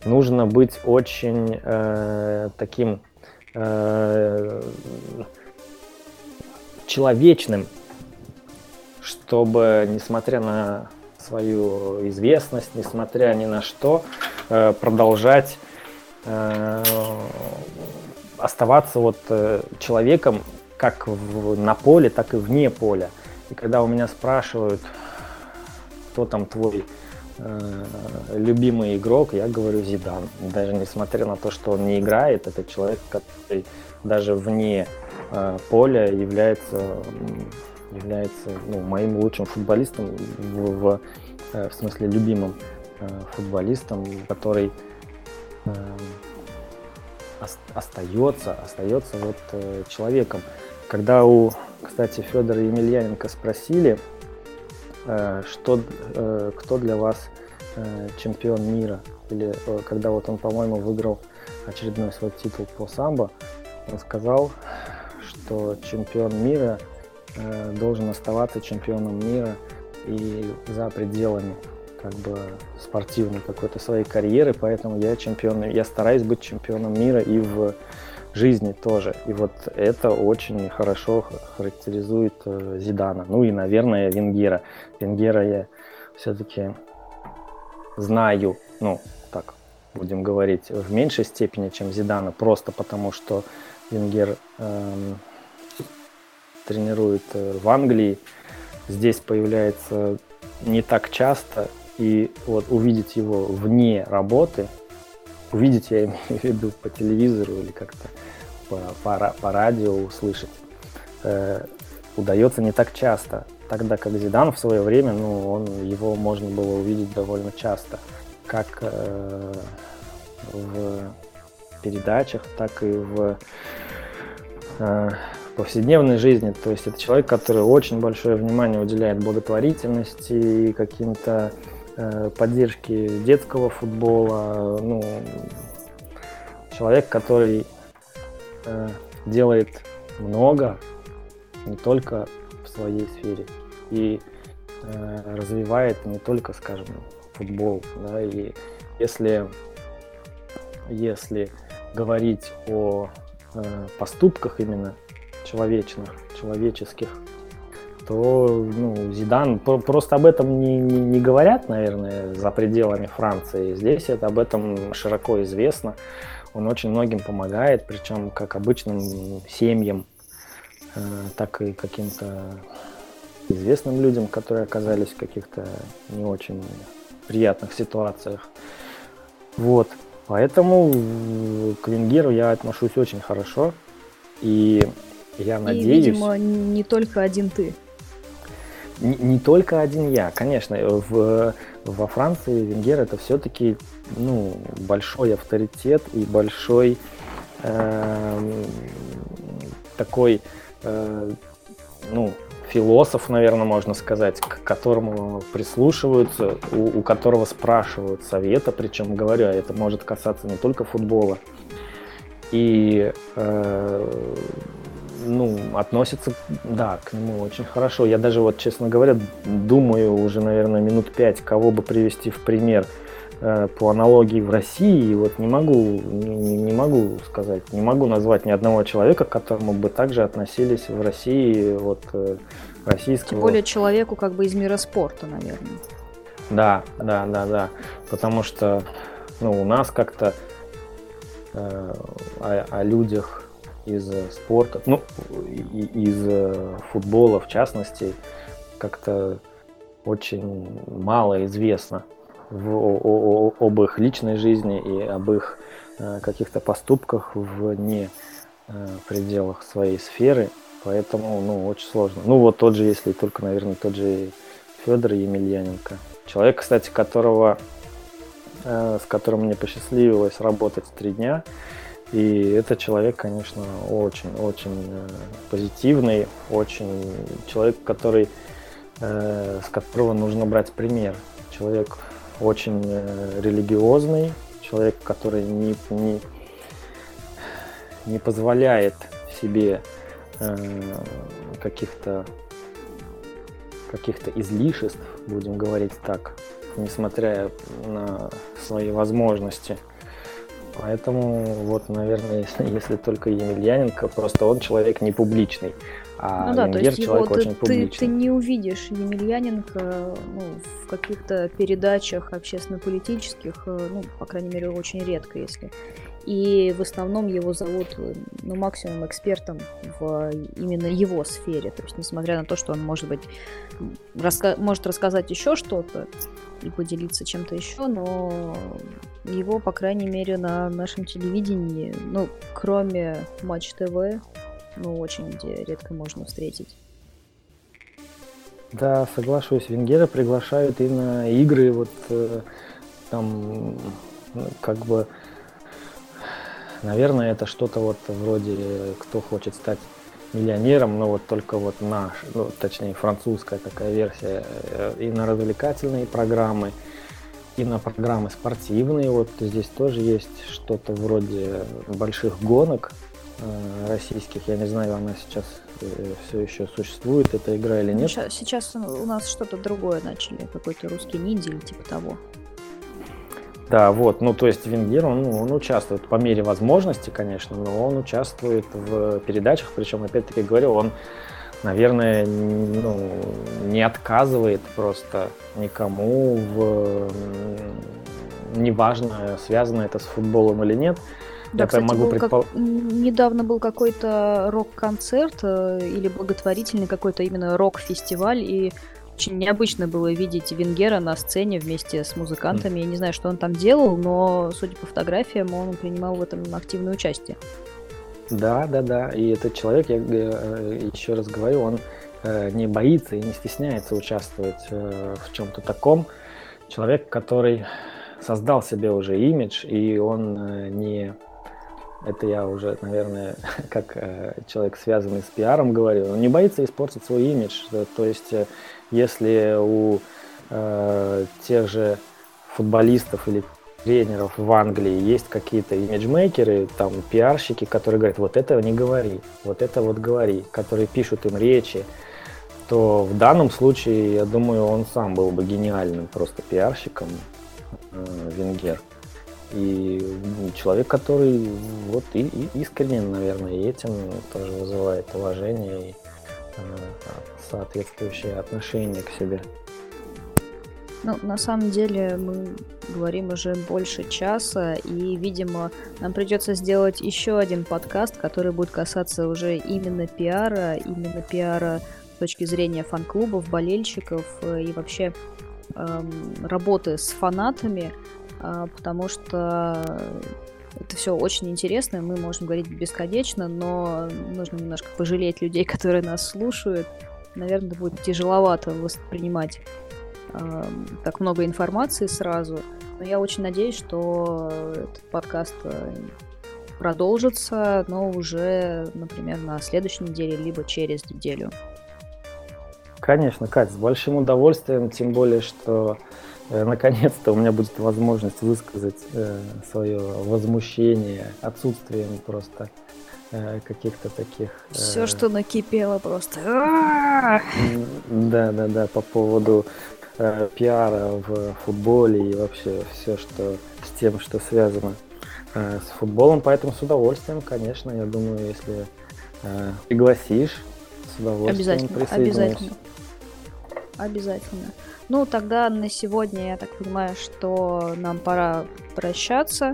нужно быть очень э, таким э, человечным, чтобы, несмотря на свою известность, несмотря ни на что, э, продолжать э, оставаться вот э, человеком как на поле, так и вне поля. И когда у меня спрашивают, кто там твой любимый игрок, я говорю Зидан. Даже несмотря на то, что он не играет, это человек, который даже вне э, поля является является ну, моим лучшим футболистом в, в, э, в смысле любимым э, футболистом, который э, остается, остается вот э, человеком. Когда у, кстати, Федора Емельяненко спросили, э, что, э, кто для вас э, чемпион мира, или когда вот он, по-моему, выиграл очередной свой титул по самбо, он сказал, что чемпион мира должен оставаться чемпионом мира и за пределами как бы спортивной какой-то своей карьеры, поэтому я чемпион, я стараюсь быть чемпионом мира и в жизни тоже. И вот это очень хорошо характеризует э, Зидана. Ну и, наверное, Венгера. Венгера я все-таки знаю, ну, так будем говорить, в меньшей степени, чем Зидана, просто потому что Венгер эм, тренирует э, в Англии, здесь появляется не так часто, и вот увидеть его вне работы, увидеть я имею в виду по телевизору или как-то по, по, по радио услышать, э, удается не так часто. Тогда как Зидан в свое время, ну, он, его можно было увидеть довольно часто, как э, в передачах, так и в э, повседневной жизни. То есть это человек, который очень большое внимание уделяет благотворительности и каким-то э, поддержке детского футбола. Ну, человек, который э, делает много, не только в своей сфере, и э, развивает не только, скажем, футбол. Да, и если, если говорить о э, поступках именно человечных, человеческих, то ну, Зидан просто об этом не, не, не говорят, наверное, за пределами Франции. Здесь это об этом широко известно. Он очень многим помогает, причем как обычным семьям, э, так и каким-то известным людям, которые оказались в каких-то не очень приятных ситуациях. Вот. Поэтому к Венгеру я отношусь очень хорошо. И я надеюсь... И, видимо, не только один ты. Не, не только один я, конечно. В, во Франции Венгер это все-таки ну, большой авторитет и большой э, такой, э, ну, философ, наверное, можно сказать, к которому прислушиваются, у, у которого спрашивают совета, причем говорю, а это может касаться не только футбола. И э, ну, относится, да, к нему очень хорошо. Я даже вот, честно говоря, думаю уже, наверное, минут пять, кого бы привести в пример э, по аналогии в России. И вот не могу, не, не могу сказать, не могу назвать ни одного человека, к которому бы также относились в России вот э, российского. Тем более человеку как бы из мира спорта, наверное. Да, да, да, да. Потому что ну, у нас как-то э, о, о людях из э, спорта, ну, из э, футбола в частности, как-то очень мало известно в, о, о, об их личной жизни и об их э, каких-то поступках вне э, пределах своей сферы. Поэтому, ну, очень сложно. Ну, вот тот же, если только, наверное, тот же Федор Емельяненко. Человек, кстати, которого с которым мне посчастливилось работать три дня. И этот человек, конечно, очень-очень позитивный, очень человек, который, с которого нужно брать пример. Человек очень религиозный, человек, который не, не, не позволяет себе э, каких-то каких-то излишеств, будем говорить так, несмотря на свои возможности. Поэтому вот, наверное, если, если только Емельяненко, просто он человек не публичный. А ну да, то есть его ты, ты, ты не увидишь Емельяненко ну, в каких-то передачах общественно-политических, э, ну, по крайней мере, очень редко, если. И в основном его зовут, э, ну, максимум экспертом в именно его сфере. То есть, несмотря на то, что он, может быть, раска- может рассказать еще что-то и поделиться чем-то еще, но его, по крайней мере, на нашем телевидении, ну, кроме Матч ТВ, ну, очень редко можно встретить. Да, соглашусь. Венгеры приглашают и на игры, вот э, там, ну, как бы, наверное, это что-то вот вроде «Кто хочет стать миллионером», но вот только вот наш, ну, точнее, французская такая версия, э, и на развлекательные программы, и на программы спортивные. Вот здесь тоже есть что-то вроде больших гонок, Э, российских. Я не знаю, она сейчас э, все еще существует, эта игра или нет. Сейчас, сейчас у нас что-то другое начали, какой-то русский ниндзя или типа того. Да, вот, ну то есть Венгер, он, он участвует по мере возможности, конечно, но он участвует в передачах, причем, опять-таки говорю, он, наверное, ну, не отказывает просто никому в неважно, связано это с футболом или нет. Да, я кстати, могу был предпол... как... недавно был какой-то рок-концерт э, или благотворительный какой-то именно рок-фестиваль, и очень необычно было видеть Венгера на сцене вместе с музыкантами. Я не знаю, что он там делал, но, судя по фотографиям, он принимал в этом активное участие. Да, да, да. И этот человек, я э, еще раз говорю, он э, не боится и не стесняется участвовать в чем-то таком. Человек, который создал себе уже имидж, и он не это я уже, наверное, как э, человек, связанный с пиаром, говорю, он не боится испортить свой имидж. То есть, э, если у э, тех же футболистов или тренеров в Англии есть какие-то имиджмейкеры, там пиарщики, которые говорят, вот этого не говори, вот это вот говори, которые пишут им речи, то в данном случае, я думаю, он сам был бы гениальным просто пиарщиком, э, Венгер. И человек, который вот и, и искренен, наверное, этим тоже вызывает уважение и э, соответствующее отношение к себе. Ну, на самом деле мы говорим уже больше часа, и, видимо, нам придется сделать еще один подкаст, который будет касаться уже именно пиара, именно пиара с точки зрения фан-клубов, болельщиков э, и вообще эм, работы с фанатами. А, потому что это все очень интересно, мы можем говорить бесконечно, но нужно немножко пожалеть людей, которые нас слушают. Наверное, будет тяжеловато воспринимать э, так много информации сразу. Но я очень надеюсь, что этот подкаст э, продолжится, но уже, например, на следующей неделе, либо через неделю. Конечно, Кать, с большим удовольствием, тем более, что наконец-то у меня будет возможность высказать э, свое возмущение отсутствием просто э, каких-то таких... Все, что накипело просто. Да, да, да, по поводу пиара в футболе и вообще все, что с тем, что связано с футболом. Поэтому с удовольствием, конечно, я думаю, если пригласишь, с удовольствием Обязательно, обязательно. Обязательно. Ну, тогда на сегодня я так понимаю, что нам пора прощаться.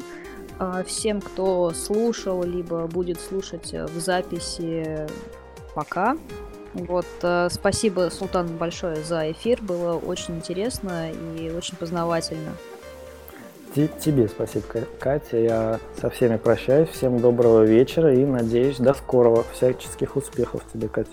А, всем, кто слушал, либо будет слушать в записи, пока. Вот, э, спасибо, Султан, большое за эфир. Было очень интересно и очень познавательно. Тебе спасибо, Катя. Я со всеми прощаюсь. Всем доброго вечера и надеюсь, до скорого. Всяческих успехов тебе, Катя.